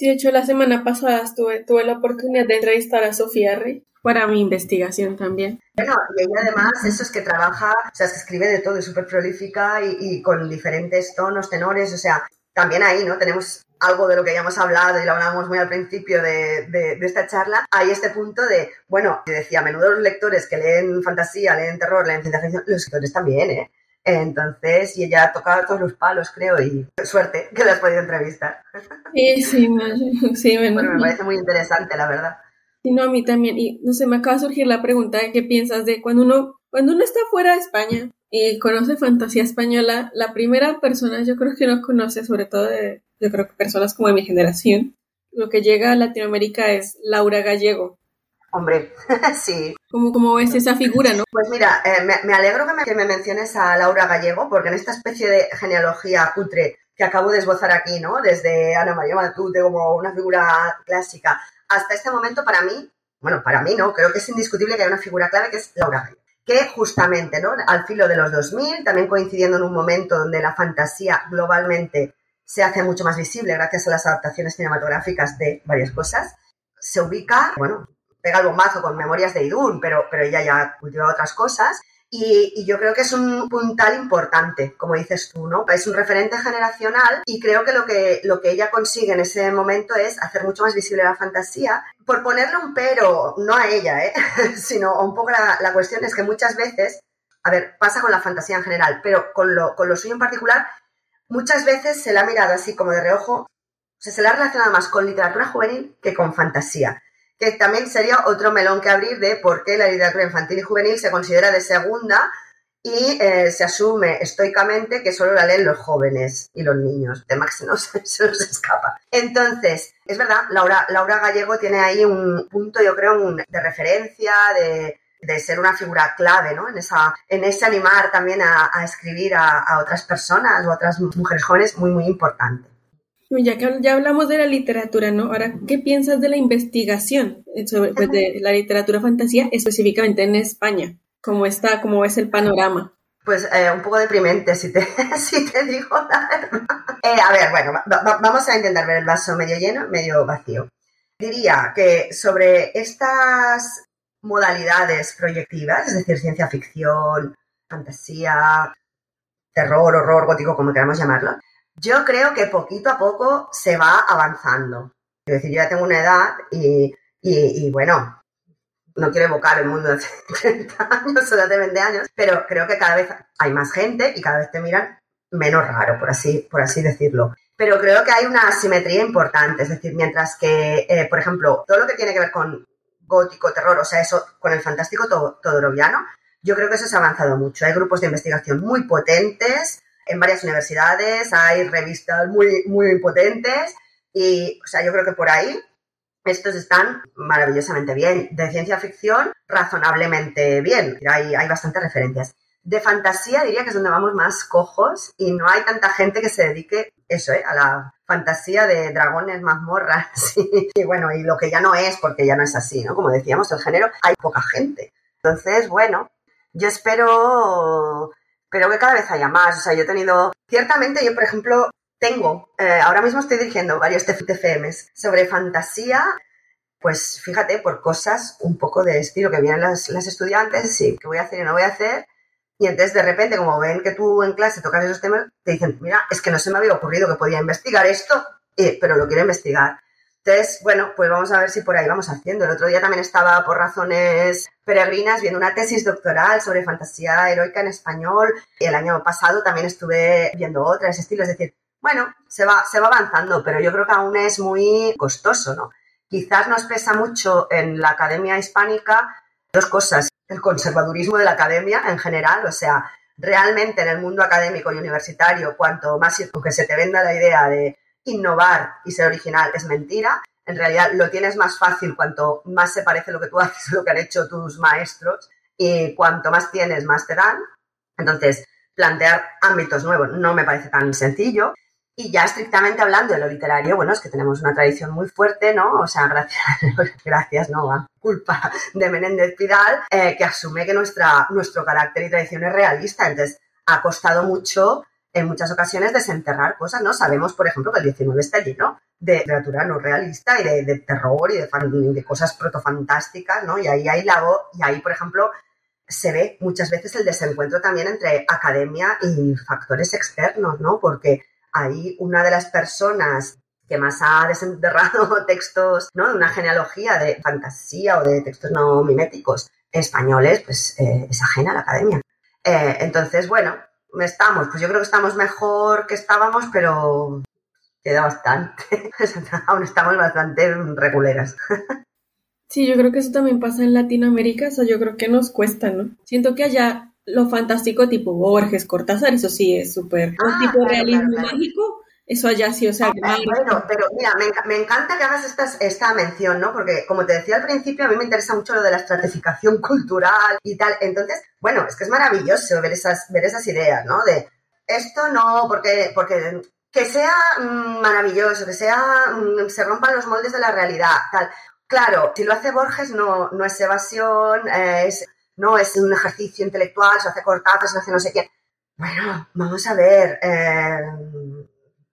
Sí, de hecho, la semana pasada tuve, tuve la oportunidad de entrevistar a Sofía Rey para mi investigación también. Bueno, y ella además, eso es que trabaja, o sea, que escribe de todo, es súper prolífica y, y, con diferentes tonos, tenores, o sea, también ahí, ¿no? Tenemos algo de lo que ya hemos hablado y lo hablamos muy al principio de, de, de esta charla, hay este punto de, bueno, te decía, a menudo los lectores que leen fantasía, leen terror, leen ciencia ficción, los escritores también, ¿eh? Entonces, y ella ha tocado todos los palos, creo, y suerte que la has podido entrevistar. Sí, sí, sí bueno, bueno, me parece muy interesante, la verdad. Sí, no, a mí también. Y no sé, me acaba de surgir la pregunta de qué piensas de cuando uno, cuando uno está fuera de España y conoce fantasía española, la primera persona yo creo que uno conoce, sobre todo de, yo creo que personas como de mi generación, lo que llega a Latinoamérica es Laura Gallego. Hombre, sí. ¿Cómo, ¿Cómo ves esa figura, no? Pues mira, eh, me, alegro que me, que me, menciones a Laura Gallego, porque en esta especie de genealogía cutre que acabo de esbozar aquí, ¿no? Desde Ana María Matute como una figura clásica, hasta este momento para mí, bueno, para mí no, creo que es indiscutible que hay una figura clave que es Laura Gallego. Que justamente, ¿no? Al filo de los 2000, también coincidiendo en un momento donde la fantasía globalmente se hace mucho más visible gracias a las adaptaciones cinematográficas de varias cosas, se ubica, bueno, pega el bombazo con Memorias de Idún, pero, pero ella ya cultiva otras cosas. Y, yo creo que es un puntal importante, como dices tú, ¿no? Es un referente generacional y creo que lo que, lo que ella consigue en ese momento es hacer mucho más visible la fantasía. Por ponerle un pero, no a ella, ¿eh? sino un poco la, cuestión es que muchas veces, a ver, pasa con la fantasía en general, pero con lo, con lo suyo en particular, muchas veces se la ha mirado así como de reojo, o se la ha relacionado más con literatura juvenil que con fantasía que también sería otro melón que abrir de por qué la literatura infantil y juvenil se considera de segunda y eh, se asume estoicamente que solo la leen los jóvenes y los niños, tema que se nos, escapa. Entonces, es verdad, Laura, Laura Gallego tiene ahí un punto, yo creo, un, de referencia, de, de, ser una figura clave, ¿no? En, esa, en ese animar también a, a escribir a, a otras personas o a otras mujeres jóvenes muy, muy importante. Ya que ya hablamos de la literatura, ¿no? Ahora, ¿qué piensas de la investigación sobre pues, de la literatura fantasía, específicamente en España? ¿Cómo está, cómo es el panorama? Pues eh, un poco deprimente, si te, si te digo la verdad. Eh, a ver, bueno, va, va, vamos a intentar ver el vaso medio lleno, medio vacío. Diría que sobre estas modalidades proyectivas, es decir, ciencia ficción, fantasía, terror, horror, gótico, como queramos llamarlo, yo creo que poquito a poco se va avanzando. Es decir, yo ya tengo una edad y, y, bueno, no quiero evocar el mundo de 30 años o de 20 años, pero creo que cada vez hay más gente y cada vez te miran menos raro, por así, por así decirlo. Pero creo que hay una asimetría importante, es decir, mientras que, eh, por ejemplo, todo lo que tiene que ver con gótico, terror, o sea, eso, con el fantástico todoroviano, yo creo que eso se ha avanzado mucho. Hay grupos de investigación muy potentes, en varias universidades, hay revistas muy, muy potentes y, o sea, yo creo que por ahí estos están maravillosamente bien. De ciencia ficción, razonablemente bien. Hay, hay bastantes referencias. De fantasía diría que es donde vamos más cojos y no hay tanta gente que se dedique eso, ¿eh? a la fantasía de dragones, mazmorras y, y bueno, y lo que ya no es, porque ya no es así, ¿no? Como decíamos, el género, hay poca gente. Entonces, bueno, yo espero pero que cada vez haya más. O sea, yo he tenido, ciertamente yo, por ejemplo, tengo, eh, ahora mismo estoy dirigiendo varios TFMs sobre fantasía pues fíjate, por cosas un poco de estilo que vienen las, las estudiantes, sí, ¿qué voy a hacer y no voy a hacer? Y entonces de repente, como ven que tú en clase tocas esos temas, te dicen, mira, es que no se me había ocurrido que podía investigar esto, eh, pero lo quiero investigar. Entonces, bueno, pues vamos a ver si por ahí vamos haciendo. El otro día también estaba por razones peregrinas viendo una tesis doctoral sobre fantasía heroica en español. Y el año pasado también estuve viendo otra de ese estilo. Es decir, bueno, se va, se va avanzando, pero yo creo que aún es muy costoso, ¿no? Quizás nos pesa mucho en la academia hispánica dos cosas. El conservadurismo de la academia en general, o sea, realmente en el mundo académico y universitario, cuanto más que se te venda la idea de innovar y ser original es mentira, en realidad lo tienes más fácil cuanto más se parece lo que tú haces a lo que han hecho tus maestros y cuanto más tienes, más te dan. Entonces, plantear ámbitos nuevos no me parece tan sencillo. Y ya estrictamente hablando de lo literario, bueno, es que tenemos una tradición muy fuerte, ¿no? O sea, gracias, gracias, no, a culpa de Menéndez Pidal, eh, que asume que nuestra, nuestro carácter y tradición es realista. Entonces, ha costado mucho en muchas ocasiones desenterrar cosas, ¿no? Sabemos, por ejemplo, que el 19 está lleno de literatura no realista y de, terror y de, de, cosas protofantásticas, ¿no? Y ahí hay la, y ahí, por ejemplo, se ve muchas veces el desencuentro también entre academia y factores externos, ¿no? Porque ahí una de las personas que más ha desenterrado textos, ¿no? De una genealogía de fantasía o de textos no miméticos españoles, pues eh, es ajena a la academia. Eh, entonces, bueno, estamos, pues yo creo que estamos mejor que estábamos, pero queda bastante. Aún estamos bastante reguleras. Sí, yo creo que eso también pasa en Latinoamérica, eso yo creo que nos cuesta, ¿no? Siento que allá lo fantástico tipo Borges, Cortázar, eso sí es súper ah, tipo realismo mágico, eso allá sí, o sea... Ah, bueno, pero mira, me, encanta que hagas esta, esta mención, ¿no? Porque como te decía al principio, a mí me interesa mucho lo de la estratificación cultural y tal. Entonces, bueno, es que es maravilloso ver esas, ver esas ideas, ¿no? De esto no, porque, porque que sea mm, maravilloso, que sea, mm, se rompan los moldes de la realidad, tal. Claro, si lo hace Borges no, no es evasión, es, no es un ejercicio intelectual, se hace cortazos, se hace no sé qué. Bueno, vamos a ver, eh,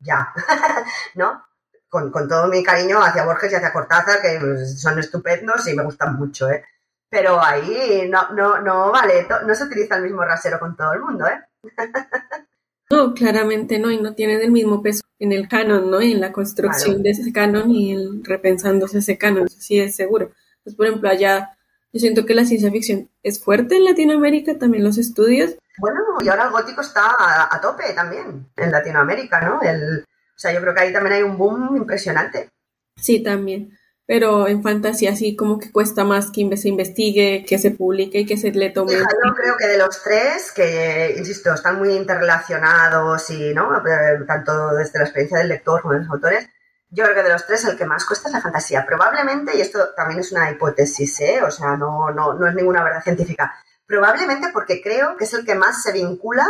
ya, ¿no? Con, todo mi cariño hacia Borges y hacia Cortázar, que son estupendos y me gustan mucho, ¿eh? Pero ahí no, no, no vale, no se utiliza el mismo rasero con todo el mundo, ¿eh? No, claramente no, y no tienen el mismo peso en el canon, ¿no? Y en la construcción de ese canon y en repensándose ese canon, sí es seguro. Pues, por ejemplo, allá yo siento que la ciencia ficción es fuerte en Latinoamérica, también los estudios. Bueno, y ahora el gótico está a, tope también en Latinoamérica, ¿no? El, o sea, yo creo que ahí también hay un boom impresionante. Sí, también pero en fantasía sí como que cuesta más que se investigue, que se publique y que se le tome. yo creo que de los tres, que insisto, están muy interrelacionados y no, tanto desde la experiencia del lector como de los autores, yo creo que de los tres el que más cuesta es la fantasía. Probablemente, y esto también es una hipótesis, ¿eh? o sea, no, no, no es ninguna verdad científica, probablemente porque creo que es el que más se vincula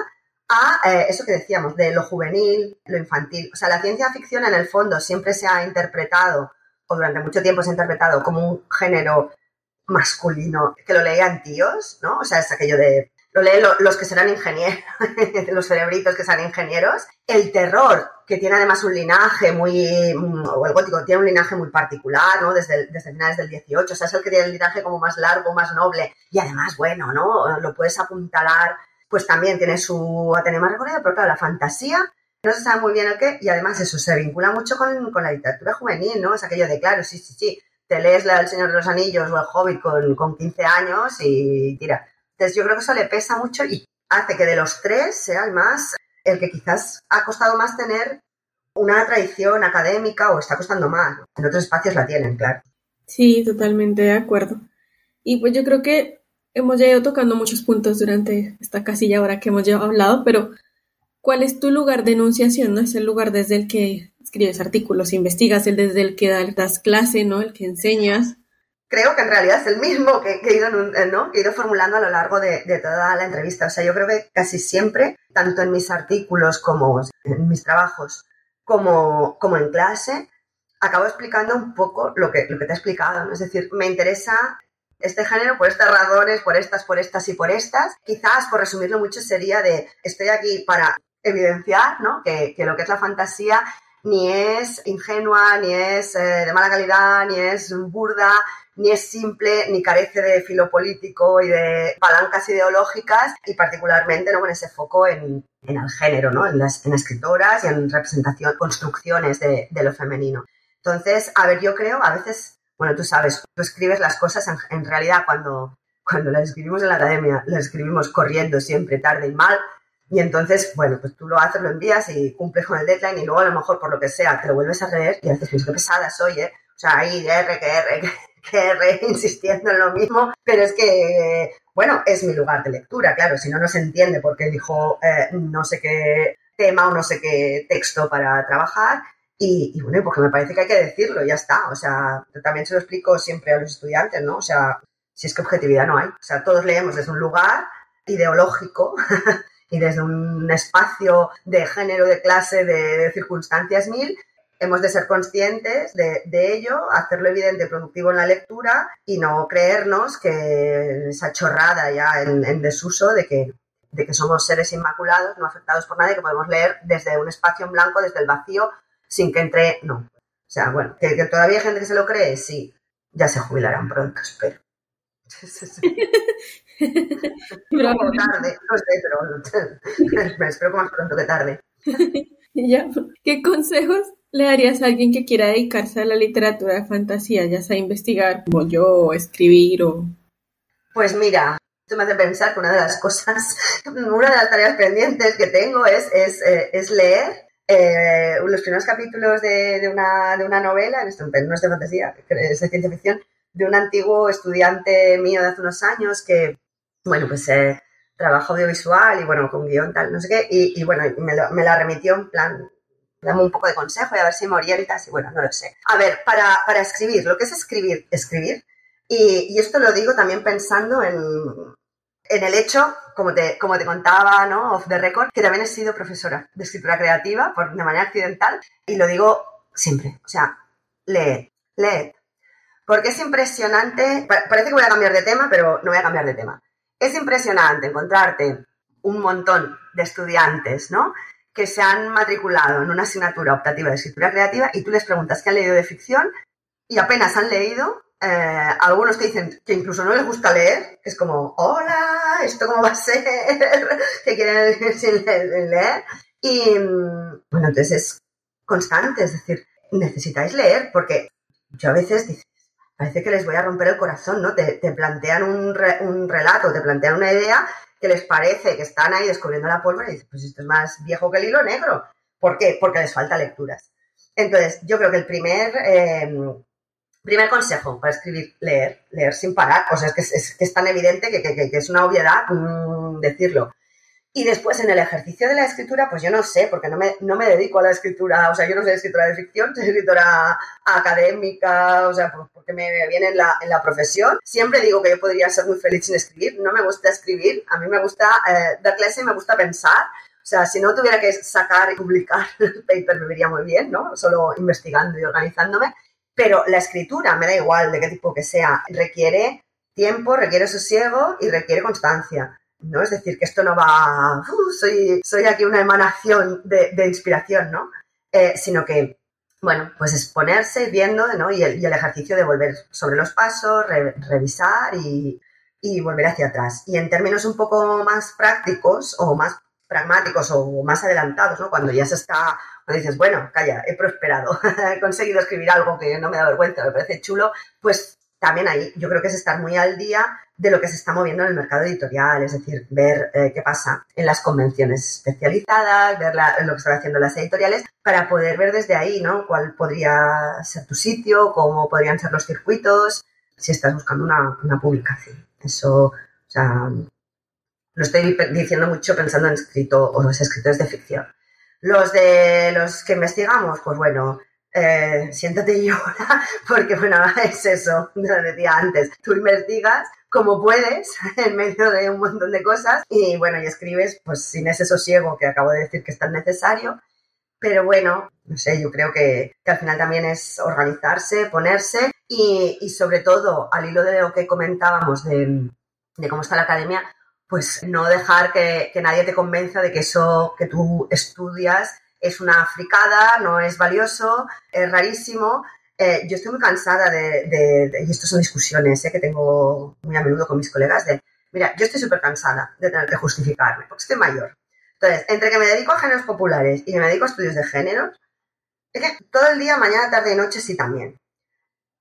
a eh, eso que decíamos, de lo juvenil, lo infantil. O sea, la ciencia ficción en el fondo siempre se ha interpretado o durante mucho tiempo se ha interpretado como un género masculino que lo leían tíos, ¿no? O sea, es aquello de lo leen los que serán ingenieros, los cerebritos que serán ingenieros. El terror, que tiene además un linaje muy, o el gótico tiene un linaje muy particular, ¿no? Desde, desde finales del 18, o sea, es el que tiene el linaje como más largo, más noble. Y además, bueno, ¿no? Lo puedes apuntalar, pues también tiene su tener más recorrido, pero claro, la fantasía no se sabe muy bien el qué, y además eso se vincula mucho con, la literatura juvenil, ¿no? Es aquello de, claro, sí, sí, sí, te lees la del Señor de los Anillos o El Hobbit con, con 15 años y tira. Entonces yo creo que eso le pesa mucho y hace que de los tres sea el más, el que quizás ha costado más tener una tradición académica o está costando más. En otros espacios la tienen, claro. Sí, totalmente de acuerdo. Y pues yo creo que hemos ya ido tocando muchos puntos durante esta casilla ahora que hemos ya hablado, pero ¿Cuál es tu lugar de enunciación? ¿no? Es el lugar desde el que escribes artículos, investigas, el desde el que das clase, ¿no? El que enseñas. Creo que en realidad es el mismo que, he, ido, eh, ¿no? he ido formulando a lo largo de, toda la entrevista. O sea, yo creo que casi siempre, tanto en mis artículos como en mis trabajos, como, como en clase, acabo explicando un poco lo que, lo que te he explicado. Es decir, me interesa este género por estas razones, por estas, por estas y por estas. Quizás, por resumirlo mucho, sería de estoy aquí para evidenciar ¿no? que, lo que es la fantasía ni es ingenua, ni es eh, de mala calidad, ni es burda, ni es simple, ni carece de filo político y de palancas ideológicas, y particularmente ¿no? con ese foco en, el género, ¿no? en, las, en escritoras y en representación, construcciones de, de, lo femenino. Entonces, a ver, yo creo, a veces, bueno, tú sabes, tú escribes las cosas en, en realidad cuando, cuando las escribimos en la academia, las escribimos corriendo siempre, tarde y mal, y entonces, bueno, pues tú lo haces, lo envías y cumples con el deadline y luego a lo mejor por lo que sea te lo vuelves a leer y piensas, qué pesada soy, ¿eh? O sea, ahí R, que R, que R, insistiendo en lo mismo, pero es que, bueno, es mi lugar de lectura, claro, si no, no se entiende por qué dijo eh, no sé qué tema o no sé qué texto para trabajar. Y, y, bueno, porque me parece que hay que decirlo, ya está. O sea, también se lo explico siempre a los estudiantes, ¿no? O sea, si es que objetividad no hay. O sea, todos leemos desde un lugar ideológico y desde un espacio de género, de clase, de, circunstancias mil, hemos de ser conscientes de, ello, hacerlo evidente, productivo en la lectura y no creernos que esa chorrada ya en, desuso de que, de que somos seres inmaculados, no afectados por nadie, que podemos leer desde un espacio en blanco, desde el vacío, sin que entre, no. O sea, bueno, que, que todavía hay gente que se lo cree, sí, ya se jubilarán pronto, espero. Pero Como tarde, no sé, pero espero que más pronto que tarde. ya. ¿Qué consejos le darías a alguien que quiera dedicarse a la literatura de fantasía, ya sea investigar como yo, o escribir o... Pues mira, esto me hace pensar que una de las cosas, una de las tareas pendientes que tengo es, es, eh, es leer eh, los primeros capítulos de, de, una, de una novela, en esto no es de fantasía, es de ciencia ficción, de un antiguo estudiante mío de hace unos años que, bueno, pues eh, trabaja audiovisual y bueno, con guion tal, no sé qué, y, y bueno, me, lo, me, la remitió en plan, dame un poco de consejo y a ver si me orientas y bueno, no lo sé. A ver, para, para escribir, lo que es escribir, escribir, y, y esto lo digo también pensando en, en el hecho, como te, como te contaba, ¿no? Off the record, que también he sido profesora de escritura creativa por, de manera accidental y lo digo siempre, o sea, lee, lee. Porque es impresionante, parece que voy a cambiar de tema, pero no voy a cambiar de tema. Es impresionante encontrarte un montón de estudiantes, ¿no? Que se han matriculado en una asignatura optativa de escritura creativa y tú les preguntas qué han leído de ficción y apenas han leído eh, algunos que dicen que incluso no les gusta leer, que es como, hola, ¿esto cómo va a ser? que quieren leer. Y bueno, entonces es constante, es decir, necesitáis leer, porque yo a veces parece que les voy a romper el corazón, ¿no? Te, te plantean un, re, un, relato, te plantean una idea que les parece que están ahí descubriendo la pólvora y dices, pues esto es más viejo que el hilo negro. ¿Por qué? Porque les falta lecturas. Entonces, yo creo que el primer... Eh, Primer consejo para escribir, leer, leer sin parar. O sea, es que es, es, es tan evidente que, que, que, es una obviedad mmm, decirlo. Y después en el ejercicio de la escritura, pues yo no sé, porque no me, no me dedico a la escritura, o sea, yo no soy escritora de ficción, soy escritora académica, o sea, porque me viene en la, en la profesión. Siempre digo que yo podría ser muy feliz sin escribir, no me gusta escribir, a mí me gusta eh, dar clase y me gusta pensar. O sea, si no tuviera que sacar y publicar el paper, me iría muy bien, ¿no? Solo investigando y organizándome pero la escritura, me da igual de qué tipo que sea, requiere tiempo, requiere sosiego y requiere constancia. ¿No? Es decir, que esto no va, soy, soy aquí una emanación de, inspiración, ¿no? Eh, sino que, bueno, pues es ponerse viendo, ¿no? Y el, ejercicio de volver sobre los pasos, re, revisar y, y volver hacia atrás. Y en términos un poco más prácticos o más pragmáticos o más adelantados, ¿no? Cuando ya se está, cuando dices, bueno, calla, he prosperado, he conseguido escribir algo que no me da vergüenza, me parece chulo, pues también ahí yo creo que es estar muy al día de lo que se está moviendo en el mercado editorial, es decir, ver eh, qué pasa en las convenciones especializadas, ver la, lo que están haciendo las editoriales, para poder ver desde ahí, ¿no? Cuál podría ser tu sitio, cómo podrían ser los circuitos, si estás buscando una, una publicación. Eso, o sea, lo estoy diciendo mucho pensando en escrito o los escritores de ficción. Los de los que investigamos, pues bueno, eh, siéntate y llora, porque bueno, es eso, lo decía antes, tú investigas como puedes en medio de un montón de cosas y bueno, y escribes pues sin ese sosiego que acabo de decir que es tan necesario, pero bueno, no sé, yo creo que, al final también es organizarse, ponerse y, sobre todo al hilo de lo que comentábamos de, de cómo está la academia, pues no dejar que, que, nadie te convenza de que eso que tú estudias es una fricada, no es valioso, es rarísimo. Eh, yo estoy muy cansada de, de, y esto son discusiones eh, que tengo muy a menudo con mis colegas, de, mira, yo estoy súper cansada de tener que justificarme, porque estoy mayor. Entonces, entre que me dedico a géneros populares y que me dedico a estudios de géneros, es que todo el día, mañana, tarde y noche sí también.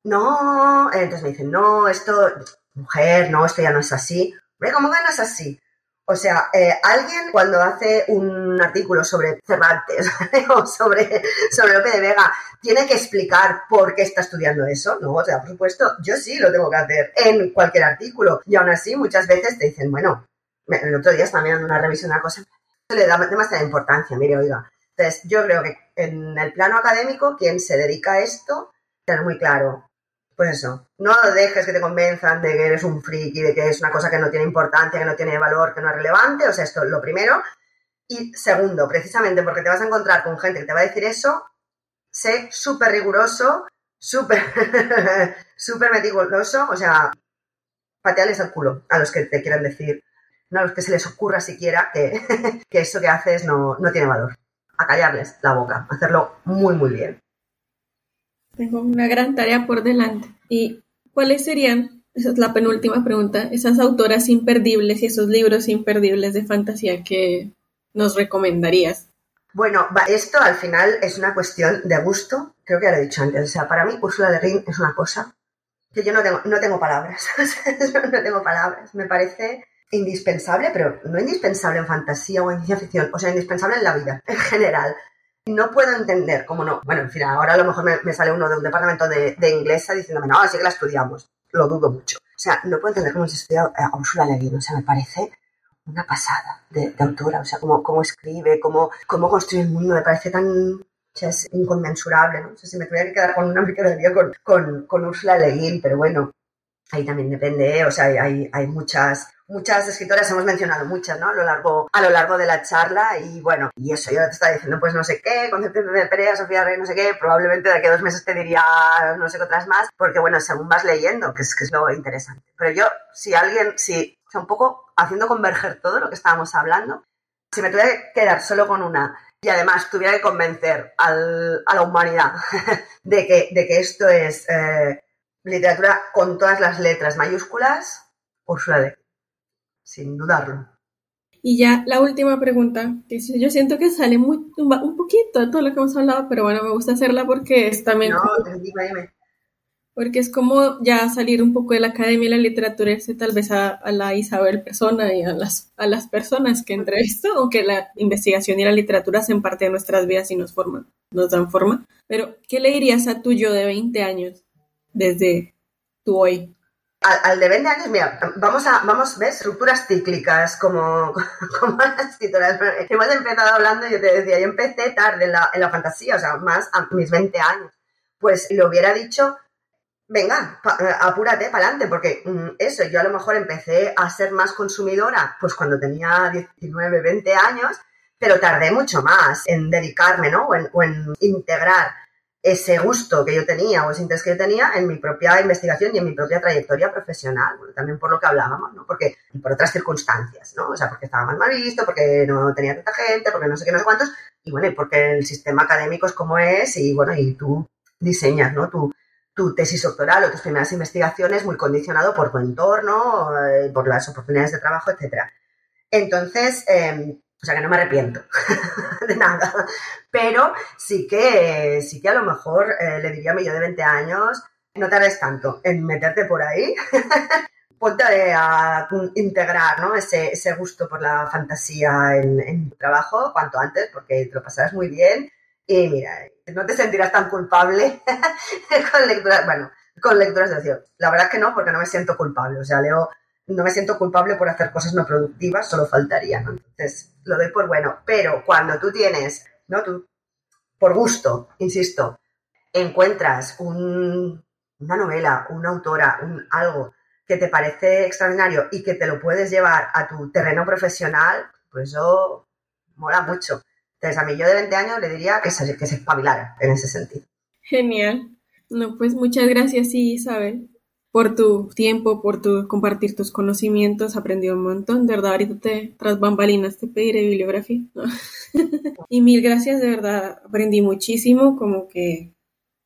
No, entonces me dicen, no, esto, mujer, no, esto ya no es así. ¿cómo que no es así? O sea, eh, alguien cuando hace un artículo sobre Cervantes o sobre, sobre Lope de Vega tiene que explicar por qué está estudiando eso. No, o sea, por supuesto, yo sí lo tengo que hacer en cualquier artículo. Y aún así, muchas veces te dicen, bueno, el otro día estaba mirando una revisión, una cosa, le da demasiada importancia, mire, oiga. Entonces, yo creo que en el plano académico, quien se dedica a esto, tener muy claro pues eso, no dejes que te convenzan de que eres un friki, de que es una cosa que no tiene importancia, que no tiene valor, que no es relevante, o sea, esto es lo primero. Y segundo, precisamente porque te vas a encontrar con gente que te va a decir eso, sé súper riguroso, súper, súper meticuloso, o sea, pateales al culo a los que te quieran decir, no a los que se les ocurra siquiera que, que eso que haces no, no tiene valor. A callarles la boca, hacerlo muy, muy bien. Tengo una gran tarea por delante. ¿Y cuáles serían, esa es la penúltima pregunta, esas autoras imperdibles y esos libros imperdibles de fantasía que nos recomendarías? Bueno, esto al final es una cuestión de gusto, creo que ya lo he dicho antes. O sea, para mí Úrsula de Rin es una cosa que yo no tengo, no tengo palabras. no tengo palabras. Me parece indispensable, pero no indispensable en fantasía o en ciencia ficción, o sea, indispensable en la vida en general. No puedo entender cómo no. Bueno, en fin, ahora a lo mejor me, sale uno de un departamento de, de, inglesa diciéndome, no, así que la estudiamos. Lo dudo mucho. O sea, no puedo entender cómo se estudia a Ursula Le Guin. O sea, me parece una pasada de, autora. O sea, cómo, cómo escribe, cómo, cómo construye el mundo. Me parece tan o sea, es inconmensurable, ¿no? O sea, si me tuviera que quedar con una, me quedaría con, con, con Ursula Le Guin, pero bueno, ahí también depende, ¿eh? o sea, hay, hay muchas, muchas escritoras, hemos mencionado muchas, ¿no? A lo largo, de la charla y bueno, y eso, yo te estaba diciendo pues no sé qué, Concepción de Perea, Sofía Rey, no sé qué, probablemente de aquí a dos meses te diría no sé qué otras más, porque bueno, según vas leyendo, que es, lo interesante. Pero yo, si alguien, si, o sea, un poco haciendo converger todo lo que estábamos hablando, si me tuviera que quedar solo con una y además tuviera que convencer a la humanidad de que, esto es eh, literatura con todas las letras mayúsculas, Ursula de sin dudarlo. Y ya la última pregunta, que yo siento que sale muy, un poquito de todo lo que hemos hablado, pero bueno, me gusta hacerla porque es también... No, dime, dime. Porque es como ya salir un poco de la academia y la literatura, irse tal vez a, la Isabel persona y a las, a las personas que entrevisto, aunque la investigación y la literatura hacen parte de nuestras vidas y nos forman, nos dan forma. Pero, ¿qué le dirías a tu yo de 20 años desde tu hoy? Al, de 20 años, mira, vamos a, vamos, ¿ves? Estructuras cíclicas, como, como las escritoras. Hemos empezado hablando, yo te decía, yo empecé tarde en la, en la fantasía, o sea, más a mis 20 años. Pues le hubiera dicho, venga, eh, apúrate para adelante, porque mm, eso, yo a lo mejor empecé a ser más consumidora, pues cuando tenía 19, 20 años, pero tardé mucho más en dedicarme, ¿no? o en integrar ese gusto que yo tenía o ese interés que yo tenía en mi propia investigación y en mi propia trayectoria profesional, también por lo que hablábamos, ¿no? Porque, y por otras circunstancias, ¿no? O sea, porque estaba mal visto, porque no tenía tanta gente, porque no sé qué, no sé cuántos, y bueno, y porque el sistema académico es como es, y bueno, y tú diseñas, ¿no? Tu, tu tesis doctoral o tus primeras investigaciones muy condicionado por tu entorno, eh, por las oportunidades de trabajo, etcétera. Entonces, eh, o sea que no me arrepiento de nada. Pero sí que, sí que a lo mejor eh, le diría a mi yo de 20 años, no tardes tanto en meterte por ahí. Ponte a integrar ¿no? ese, ese, gusto por la fantasía en, en, tu trabajo cuanto antes, porque te lo pasarás muy bien. Y mira, no te sentirás tan culpable con lecturas, bueno, con lecturas de acción. La verdad es que no, porque no me siento culpable. O sea, leo no me siento culpable por hacer cosas no productivas, solo faltaría, ¿no? Entonces, lo doy por bueno. Pero cuando tú tienes, ¿no? Tú, por gusto, insisto, encuentras una novela, una autora, un, algo que te parece extraordinario y que te lo puedes llevar a tu terreno profesional, pues eso mola mucho. Entonces, a mí yo de 20 años le diría que se, que se espabilara en ese sentido. Genial. No, pues muchas gracias, Isabel por tu tiempo, por tu compartir tus conocimientos, aprendí un montón. De verdad, ahorita te, tras bambalinas te pediré bibliografía. y mil gracias, de verdad, aprendí muchísimo, como que,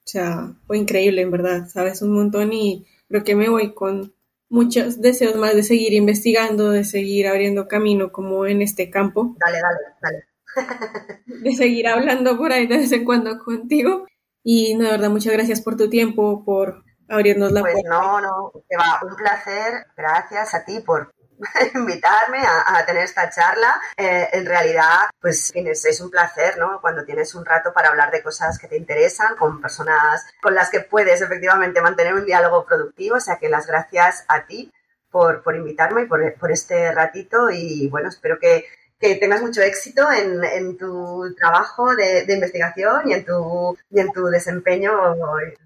o sea, fue increíble, en verdad, sabes un montón y creo que me voy con muchos deseos más de seguir investigando, de seguir abriendo camino como en este campo. Dale, dale, dale. de seguir hablando por ahí de vez en cuando contigo. Y no, de verdad, muchas gracias por tu tiempo, por abrirnos la pues puerta. no, no, te va, un placer. Gracias a ti por invitarme a, a tener esta charla. Eh, en realidad, pues es, es un placer, ¿no? Cuando tienes un rato para hablar de cosas que te interesan, con personas con las que puedes efectivamente mantener un diálogo productivo. O sea que las gracias a ti por, por invitarme y por, por este ratito. Y bueno, espero que que tengas mucho éxito en, en tu trabajo de, de, investigación y en, tu, y en tu desempeño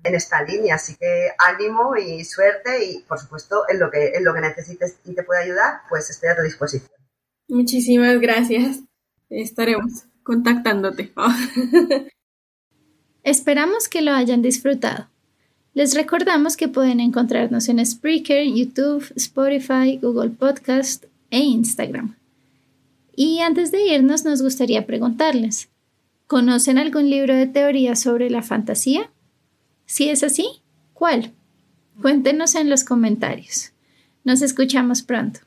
en esta línea. Así que ánimo y suerte y, por supuesto, en lo que, en lo que necesites y te pueda ayudar, pues estoy a tu disposición. Muchísimas gracias. Estaremos contactándote. Esperamos que lo hayan disfrutado. Les recordamos que pueden encontrarnos en Spreaker, YouTube, Spotify, Google Podcast e Instagram. Y antes de irnos nos gustaría preguntarles, ¿conocen algún libro de teoría sobre la fantasía? Si es así, ¿cuál? Cuéntenos en los comentarios. Nos escuchamos pronto.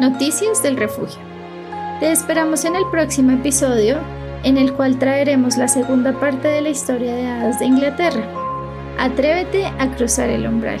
Noticias del refugio. Te esperamos en el próximo episodio, en el cual traeremos la segunda parte de la historia de hadas de Inglaterra. Atrévete a cruzar el umbral.